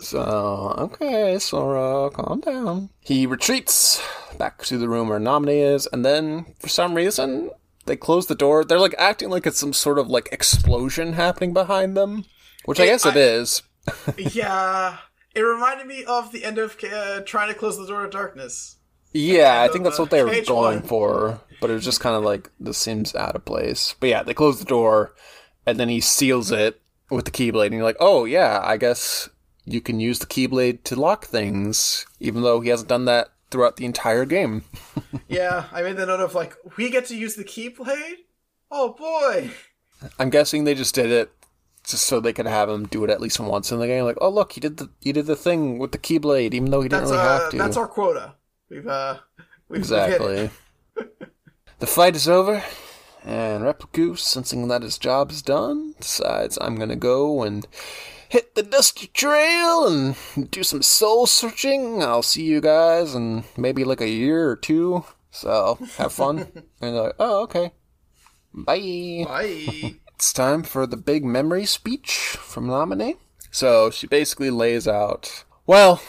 so, okay, Sora, calm down. He retreats back to the room where Namine is, and then, for some reason, they close the door. They're like acting like it's some sort of like explosion happening behind them, which I guess it I- is. yeah, it reminded me of the end of uh, trying to close the door of darkness. Yeah, I think that's what they were going One. for, but it was just kind of like this seems out of place. But yeah, they close the door, and then he seals it with the keyblade, and you're like, oh yeah, I guess you can use the keyblade to lock things, even though he hasn't done that throughout the entire game. Yeah, I made the note of like we get to use the keyblade. Oh boy! I'm guessing they just did it just so they could have him do it at least once in the game. Like, oh look, he did the he did the thing with the keyblade, even though he didn't That's really uh, have to. that's our quota. We've uh, we've, we've hit it. Exactly. the fight is over, and Repliku, sensing that his job is done, decides I'm gonna go and hit the dusty trail and do some soul searching. I'll see you guys in maybe like a year or two. So have fun. and they're like, oh, okay. Bye. Bye. It's time for the big memory speech from Namine. So she basically lays out, well,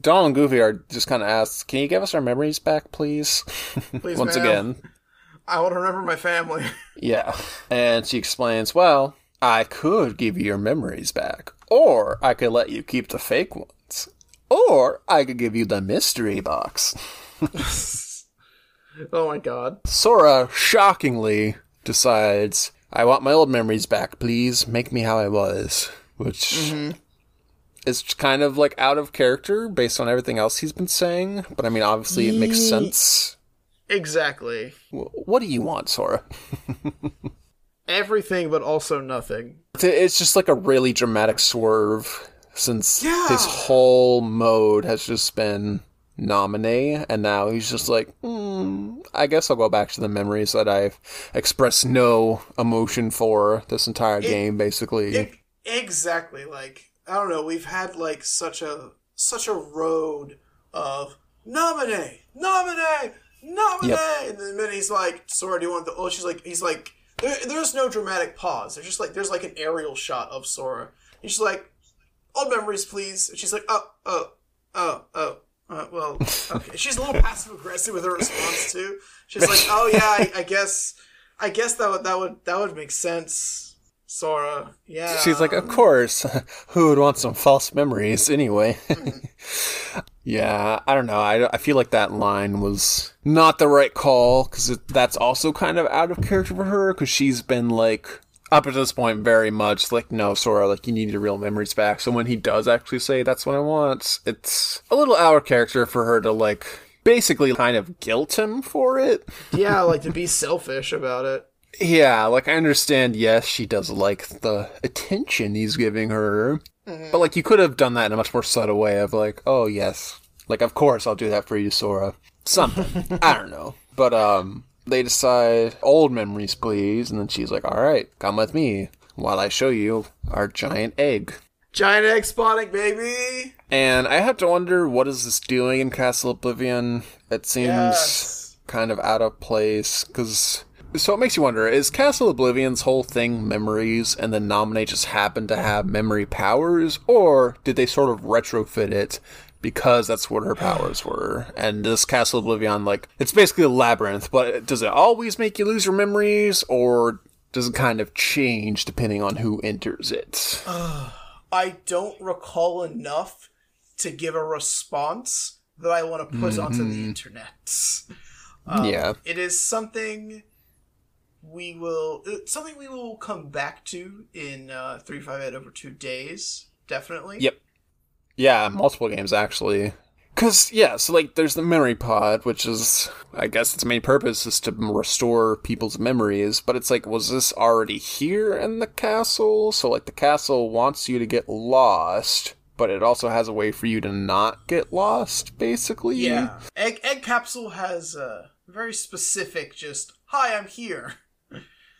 Donald and Goofy are just kind of asked, can you give us our memories back, please? Please, Once ma'am. again. I want to remember my family. Yeah. And she explains, well, I could give you your memories back, or I could let you keep the fake ones, or I could give you the mystery box. oh my god. Sora shockingly decides, I want my old memories back, please. Make me how I was. Which mm-hmm. Is kind of like out of character based on everything else he's been saying. But I mean, obviously, it makes sense. Exactly. What do you want, Sora? Everything, but also nothing. It's- It's just like a really dramatic swerve since Yeah. his whole mode has just been Namine, and now he's just like, hmm, I guess I'll go back to the memories that I've expressed no emotion for this entire game, basically. E- exactly. Like I don't know. We've had like such a such a road of Namine, Namine, Namine, and then he's like, "Sora, do you want the?" Oh, she's like, he's like, there, there's no dramatic pause. There's just like there's like an aerial shot of Sora. And she's like, "Old memories, please." And she's like, "Oh, oh, oh, oh." Uh, well, okay. She's a little passive aggressive with her response too. She's like, "Oh yeah, I, I guess, I guess that would that would that would make sense, Sora." Yeah. She's like, of course. Who would want some false memories anyway? yeah, I don't know. I, I feel like that line was not the right call because that's also kind of out of character for her because she's been like up at this point very much like no Sora like you need your real memories back. So when he does actually say that's what I want, it's a little out of character for her to like basically kind of guilt him for it. yeah, like to be selfish about it. Yeah, like I understand, yes, she does like the attention he's giving her. But like you could have done that in a much more subtle way of like, oh yes. Like of course I'll do that for you, Sora. Something. I don't know. But um they decide old memories please, and then she's like, Alright, come with me while I show you our giant egg. Giant egg spotting, baby. And I have to wonder what is this doing in Castle Oblivion? It seems Yes. kind of out of place because so it makes you wonder is castle oblivion's whole thing memories and then Namine just happen to have memory powers or did they sort of retrofit it because that's what her powers were and this castle oblivion like it's basically a labyrinth but does it always make you lose your memories or does it kind of change depending on who enters it I don't recall enough to give a response, that I want to put onto the internet. Um, yeah. It is something we will it's something we will come back to in uh 358 over 2 days, definitely. Yep. Yeah, multiple games actually. Cause yeah, so like there's the memory pod, which is I guess its main purpose is to restore people's memories, but it's like was this already here in the castle? So like the castle wants you to get lost, but it also has a way for you to not get lost, basically. Yeah. Egg Egg Capsule has a very specific just hi, I'm here.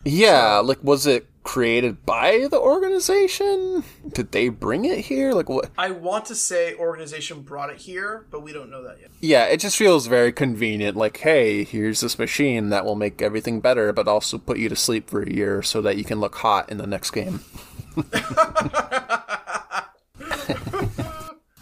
Yeah, like was it created by the organization? Did they bring it here? Like what? I want to say organization brought it here, but we don't know that yet. Yeah, it just feels very convenient. Like, hey, here's this machine that will make everything better, but also put you to sleep for a year so that you can look hot in the next game.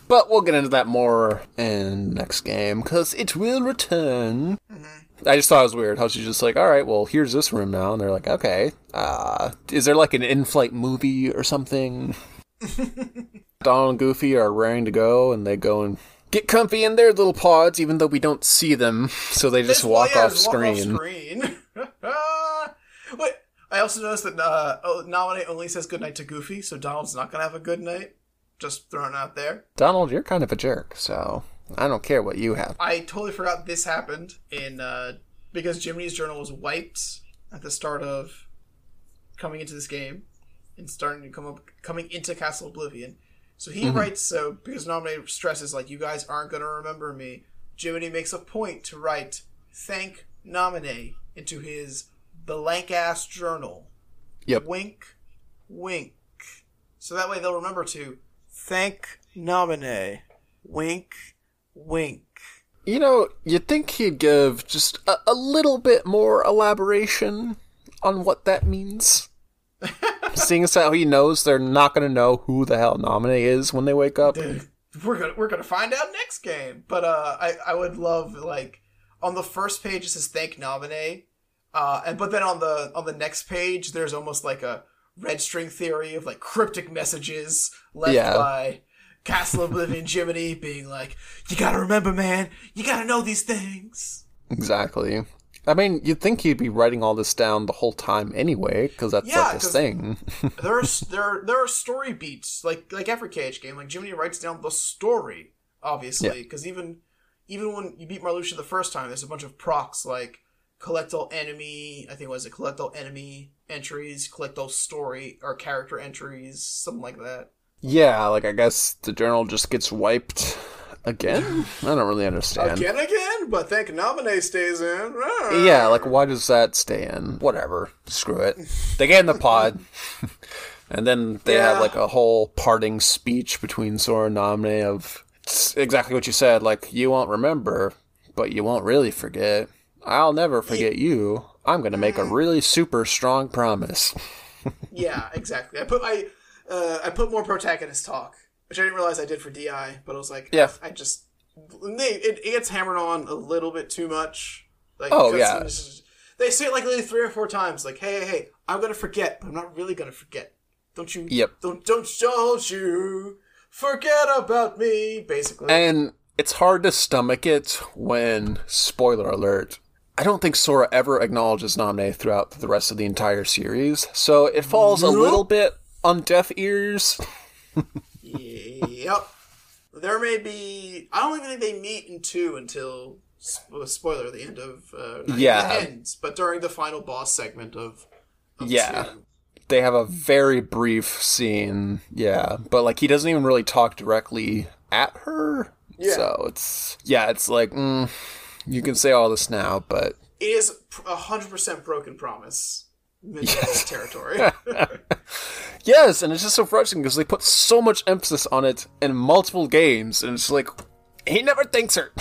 but we'll get into that more in next game because it will return. Mm-hmm. I just thought it was weird how she's just like, all right, well, here's this room now, and they're like, okay, uh, is there like an in-flight movie or something? Donald and Goofy are raring to go, and they go and get comfy in their little pods, even though we don't see them, so they just walk, yeah, off, just screen. screen. Wait, I also noticed that uh, oh, Namine only says goodnight to Goofy, so Donald's not gonna have a good night. Just throwing it out there. Donald, you're kind of a jerk, so I don't care what you have. I totally forgot this happened in uh, because Jiminy's journal was wiped at the start of coming into this game and starting to come up coming into Castle Oblivion. So he writes so because Namine stresses like you guys aren't gonna remember me. Jiminy makes a point to write thank Namine into his blank ass journal. Yep. Wink, wink. So that way they'll remember to thank Namine. Wink, wink. You know, you'd think he'd give just a, a little bit more elaboration on what that means. Seeing as how he knows they're not going to know who the hell Namine is when they wake up. we're gonna we're gonna find out next game. But uh, I I would love like on the first page it says thank Namine, uh, and but then on the on the next page there's almost like a red string theory of like cryptic messages left Yeah. by Castle Oblivion Jiminy being like, you gotta remember, man, you gotta know these things. Exactly. I mean, you'd think he'd be writing all this down the whole time anyway, because that's Yeah, like his thing. there are there are, there are story beats like like every KH game. Like Jiminy writes down the story, obviously, because even even when you beat Marluxia the first time, there's a bunch of procs like collect all enemy. I think it was it collect all enemy entries, collect all story or character entries, something like that. Yeah, like I guess the journal just gets wiped again? I don't really understand. Again, again, but thank Namine stays in. Ah. Yeah, like why does that stay in? Whatever. Screw it. They get in the pod. and then they have like a whole parting speech between Sora and Namine of it's exactly what you said, like you won't remember, but you won't really forget. I'll never forget you. I'm gonna make a really super strong promise. yeah, exactly. I put I uh, I put more protagonist talk, which I didn't realize I did for Di, but I was like, Yeah. I just they it, it gets hammered on a little bit too much. Like, Oh, yeah. just- they say it like literally three or four times, like, hey, hey, hey, I'm gonna forget, but I'm not really gonna forget. Don't you? Yep. Don't don't don't you forget about me? Basically, And it's hard to stomach it when, spoiler alert, I don't think Sora ever acknowledges Namine throughout the rest of the entire series, so it falls a little bit on deaf ears. yep. There may be. I don't even think they meet in two until spoiler the end of uh, Yeah. ends, but during the final boss segment of, of Yeah. two. They have a very brief scene, yeah, but like he doesn't even really talk directly at her. Yeah. So it's yeah, it's like mm, you can say all this now, but It is a hundred percent broken promise. Middle territory. Yes, and it's just so frustrating because they put so much emphasis on it in multiple games, and it's like he never thanks her.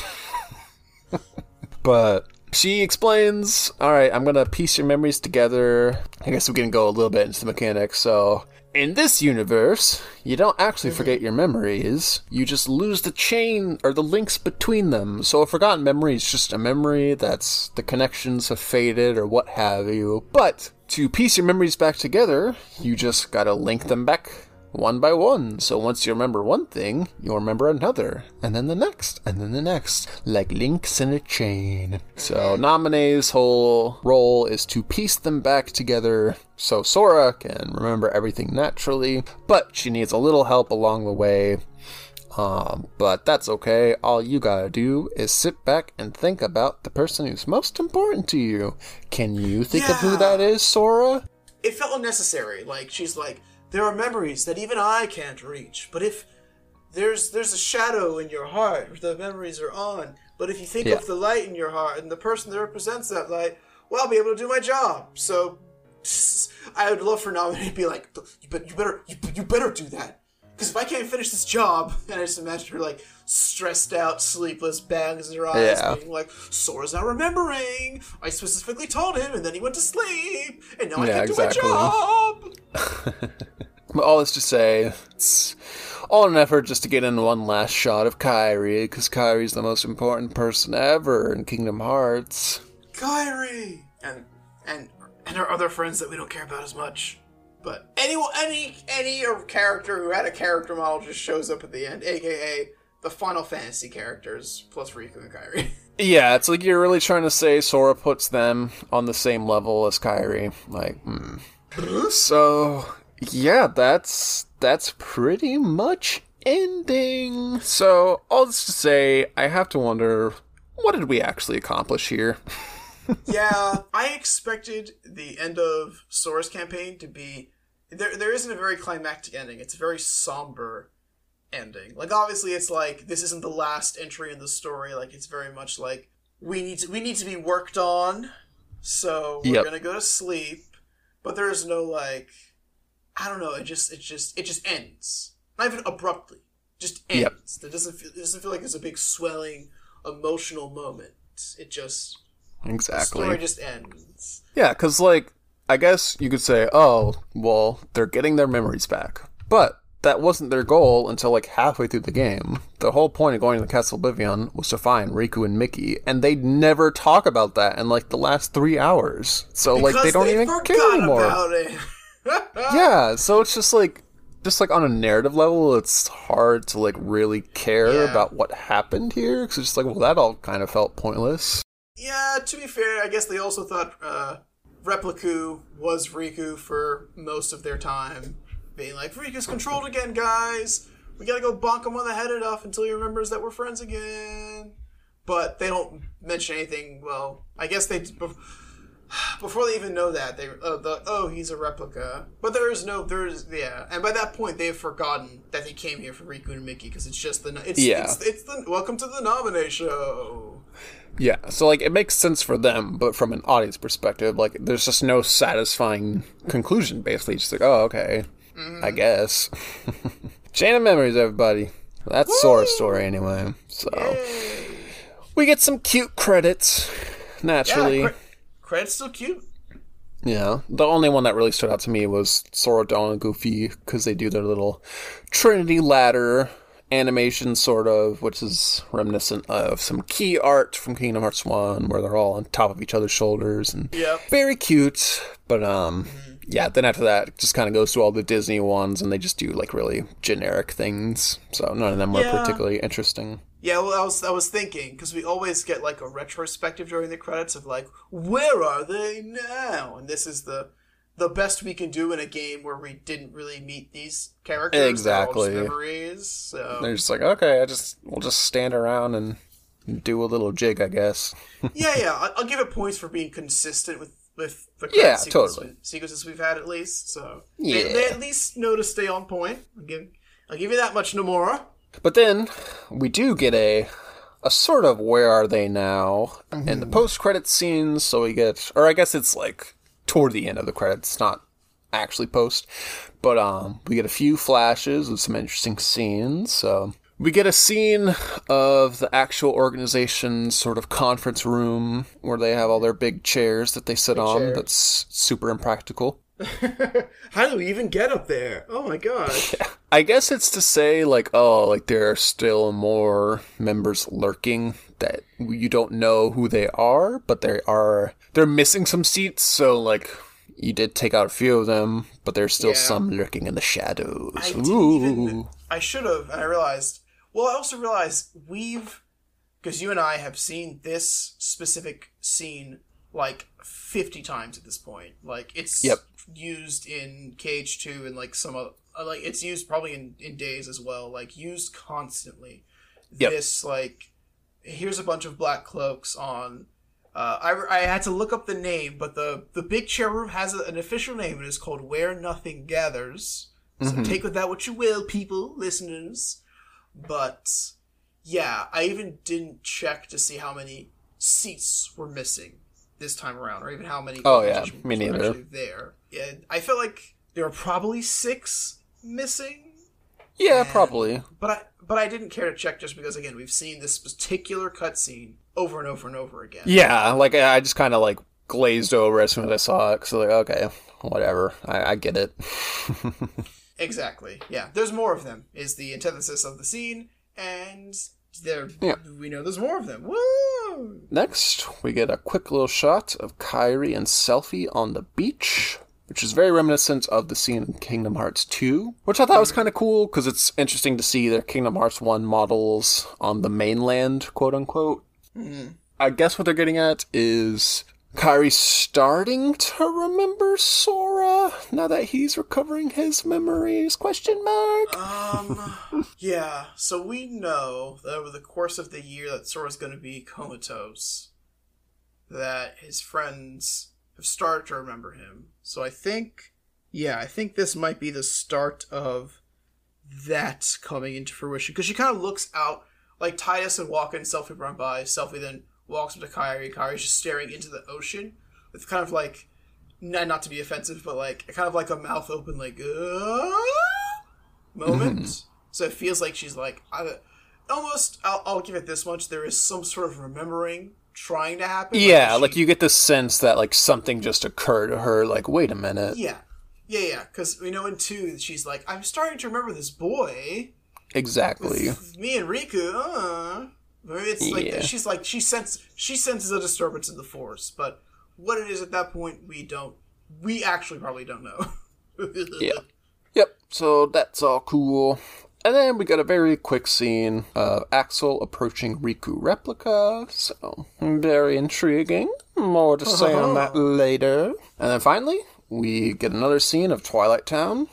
but she explains, "All right, I'm gonna piece your memories together. I guess we can go a little bit into the mechanics. So." In this universe, you don't actually forget your memories. You just lose the chain or the links between them. So a forgotten memory is just a memory that's the connections have faded or what have you. But to piece your memories back together, you just gotta link them back one by one. So once you remember one thing, you'll remember another, and then the next, and then the next, like links in a chain. So Namine's whole role is to piece them back together so Sora can remember everything naturally, but she needs a little help along the way. Um, but that's okay. All you gotta do is sit back and think about the person who's most important to you. Can you think of who that is, Sora? it felt unnecessary. Like she's like, there are memories that even I can't reach. But if there's there's a shadow in your heart, the memories are on. But if you think Yeah. of the light in your heart and the person that represents that light, well, I'll be able to do my job. So I would love for Nami to be like, you, you better you, you better do that. Because if I can't finish this job, and I just imagine her like stressed out, sleepless, bags in her eyes, Yeah. being like, Sora's not remembering. I specifically told him, and then he went to sleep, and now I Yeah, can't exactly. do my job. But all this to say, it's all an effort just to get in one last shot of Kairi, because Kairi's the most important person ever in Kingdom Hearts. Kairi and and and our other friends that we don't care about as much. But any any any character who had a character model just shows up at the end, aka the Final Fantasy characters plus Riku and Kairi. Yeah, it's like you're really trying to say Sora puts them on the same level as Kairi. Like, hmm. So, yeah, that's that's pretty much ending. So, all this to say, I have to wonder, what did we actually accomplish here? yeah, I expected the end of Sora's campaign to be there. There isn't a very climactic ending. It's a very somber ending. Like obviously, it's like this isn't the last entry in the story. Like it's very much like we need to we need to be worked on. So we're Yep. gonna go to sleep. But there's no like, I don't know. It just it just it just ends. Not even abruptly. Just ends. Yep. It doesn't feel it doesn't feel like it's a big swelling emotional moment. It just the Exactly. story just ends. Yeah, because, like, I guess you could say, oh, well, they're getting their memories back. But that wasn't their goal until, like, halfway through the game. The whole point of going to the Castle Oblivion was to find Riku and Mickey, and they'd never talk about that in, like, the last three hours. So, like, they don't even care anymore. Yeah, so it's just, like, just, like, on a narrative level, it's hard to, like, really care Yeah. about what happened here. Because it's just like, well, that all kind of felt pointless. Yeah, to be fair, I guess they also thought uh, Repliku was Riku for most of their time. Being like, Riku's controlled again, guys. We gotta go bonk him on the head enough until he remembers that we're friends again. But they don't mention anything. Well, I guess they before they even know that they uh, the, oh he's a replica. But there is no there is yeah, and by that point they've forgotten that they came here for Riku and Mickey because it's just the it's, Yeah. it's it's the welcome to the Namine show. Yeah, so like it makes sense for them, but from an audience perspective, like there's just no satisfying conclusion. Basically, just like, oh, okay, I guess. Chain of memories, everybody. That's Sora's story anyway. So we get some cute credits. Naturally, Yeah, cre- credit's still cute. yeah. The only one that really stood out to me was Sora, Dawn, and Goofy because they do their little Trinity ladder animation, sort of, which is reminiscent of some key art from Kingdom Hearts One, where they're all on top of each other's shoulders and Yep. very cute. But um, yeah. Then after that, it just kind of goes to all the Disney ones, and they just do like really generic things. So none of them were Yeah. particularly interesting. Yeah, well, I was I was thinking because we always get like a retrospective during the credits of like where are they now, and this is the the best we can do in a game where we didn't really meet these characters. They're all just Exactly. memories. So They're just like, okay, I just we'll just stand around and do a little jig, I guess. yeah, yeah, I'll give it points for being consistent with with the Yeah, sequence- totally. sequences we've had at least. So they, Yeah. they at least know to stay on point. I'll give I'll give you that much, Nomura. But then we do get a a sort of where are they now in the post credit scenes. So we get, or I guess it's like toward the end of the credits, not actually post, but um, we get a few flashes of some interesting scenes. So we get a scene of the actual organization's sort of conference room where they have all their big chairs that they sit on. chairs. That's super impractical. How do we even get up there? Oh my god. I guess it's to say like, oh, like there are still more members lurking that you don't know who they are, but they are they're missing some seats, so like you did take out a few of them, but there's still Yeah. some lurking in the shadows. I even. I should have, and I realized. Well, I also realized we've, because you and I have seen this specific scene like fifty times at this point. Like it's Yep. Used in KH two and like some other, uh, like it's used probably in in days as well. Like used constantly. Yep. This like here's a bunch of black cloaks on. Uh, I, I had to look up the name, but the the big chair room has a, an official name. and It is called Where Nothing Gathers. So Mhm. take with that what you will, people, listeners. But yeah, I even didn't check to see how many seats were missing this time around, or even how many. Oh, yeah, me neither. There, yeah, I feel like there were probably six missing, Yeah, probably. but I but I didn't care to check just because again we've seen this particular cutscene over and over and over again. Yeah, like I just kind of like glazed over as soon as I saw it. Cause like, okay, whatever. I, I get it. Exactly. Yeah. There's more of them. Is the antithesis of the scene, and there Yeah. we know there's more of them. Woo! Next, we get a quick little shot of Kairi and Selphie on the beach, which is very reminiscent of the scene in Kingdom Hearts 2, which I thought was kind of cool because it's interesting to see their Kingdom Hearts 1 models on the mainland, quote unquote. Hmm. I guess what they're getting at is Kairi starting to remember Sora now that he's recovering his memories? Question mark. Um. yeah. So we know that over the course of the year that Sora's going to be comatose, that his friends have started to remember him. So I think, yeah, I think this might be the start of that coming into fruition because she kind of looks out like Tidus and Wakka and Selphie run by. Selphie then walks up to Kairi. Kairi's just staring into the ocean with kind of like, not, not to be offensive, but like kind of like a mouth open, like uh, moment. So it feels like she's like I, almost. I'll, I'll give it this much. There is some sort of remembering trying to happen. Yeah, she- like you get the sense that like something just occurred to her. Like, wait a minute. Yeah. Yeah, yeah, because we know in two she's like, I'm starting to remember this boy. Exactly. with me and Riku, uh, it's like Yeah. she's like she sense she senses a disturbance in the force, but what it is at that point we don't we actually probably don't know. Yeah. Yep. So that's all cool. And then we got a very quick scene of Axel approaching Riku replica. So very intriguing. More to say on that later. And then finally, we get another scene of Twilight Town.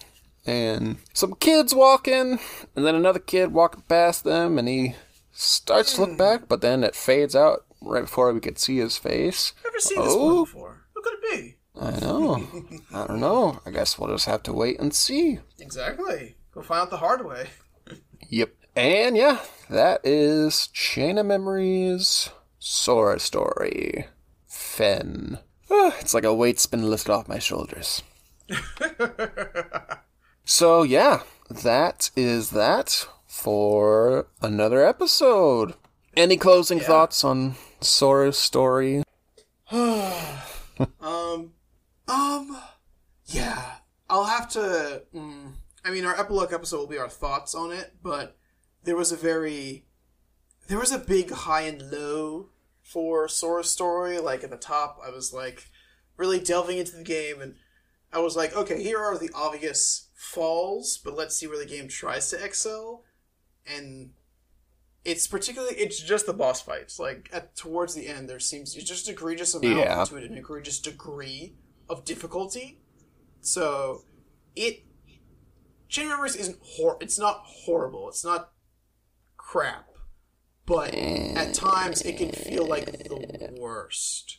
And some kids walking, and then another kid walking past them, and he starts to look back, but then it fades out right before we could see his face. Never seen this Oh. one before. Who could it be? I know. I don't know. I guess we'll just have to wait and see. Exactly. Go find out the hard way. Yep. And yeah, that is Chain of Memories, Sora Story, Fen. Ah, it's like a weight's been lifted off my shoulders. so yeah, that is that for another episode. Any closing thoughts on Sora's story? Um, um, yeah. I'll have to. Mm, I mean, our epilogue episode will be our thoughts on it, but there was a very, there was a big high and low for Sora's story. Like at the top, I was like really delving into the game, and I was like, okay, here are the obvious falls, but let's see where the game tries to excel, and. It's particularly it's just the boss fights. Like at towards the end, there seems it's just egregious amount Yeah. to it, an egregious degree of difficulty. So it Chain of Memories isn't hor it's not horrible. It's not crap. But at times it can feel like the worst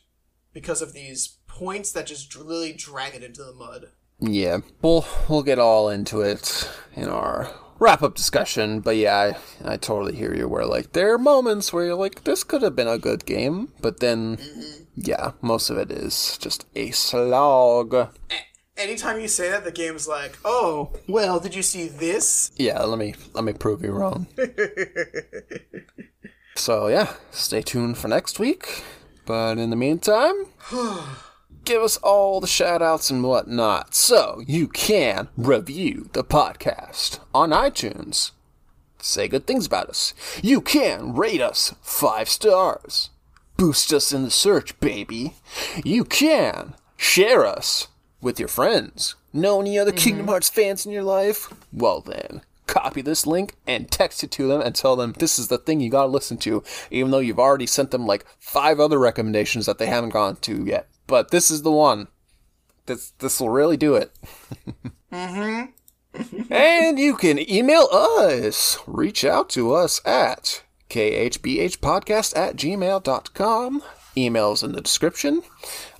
because of these points that just really drag it into the mud. Yeah, we'll we'll get all into it in our wrap up discussion. But yeah, I, I totally hear you. Where like there are moments where you're like, this could have been a good game, but then yeah, most of it is just a slog. Anytime you say that, the game's like, "Oh, well, did you see this?" Yeah, let me let me prove you wrong. so yeah, stay tuned for next week. But in the meantime, give us all the shout outs and whatnot so you can review the podcast on iTunes. Say good things about us. You can rate us five stars. Boost us in the search, baby. You can share us with your friends. Know any other Kingdom mm-hmm. Hearts fans in your life? Well then, copy this link and text it to them and tell them this is the thing you gotta listen to, even though you've already sent them like five other recommendations that they haven't gone to yet. But this is the one. This this will really do it. Mm-hmm. and you can email us. Reach out to us at khbhpodcast at gmail.com. Emails in the description.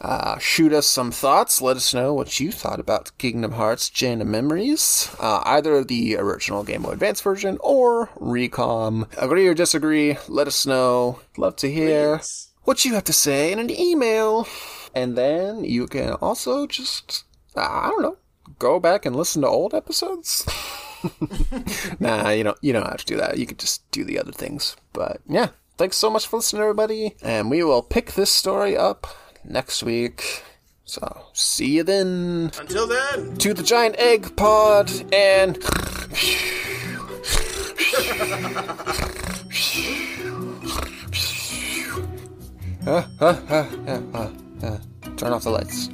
Uh, shoot us some thoughts. Let us know what you thought about Kingdom Hearts Chain of Memories. Uh, either the original Game Boy Advance version or Recom. Agree or disagree, let us know. Love to hear Please. what you have to say in an email. And then you can also just, I don't know, go back and listen to old episodes. nah, you don't, you don't have to do that. You could just do the other things. But yeah, thanks so much for listening, everybody. And we will pick this story up next week. So, see you then. Until then, To the giant egg pod and. Uh, uh, uh. Turn off the lights.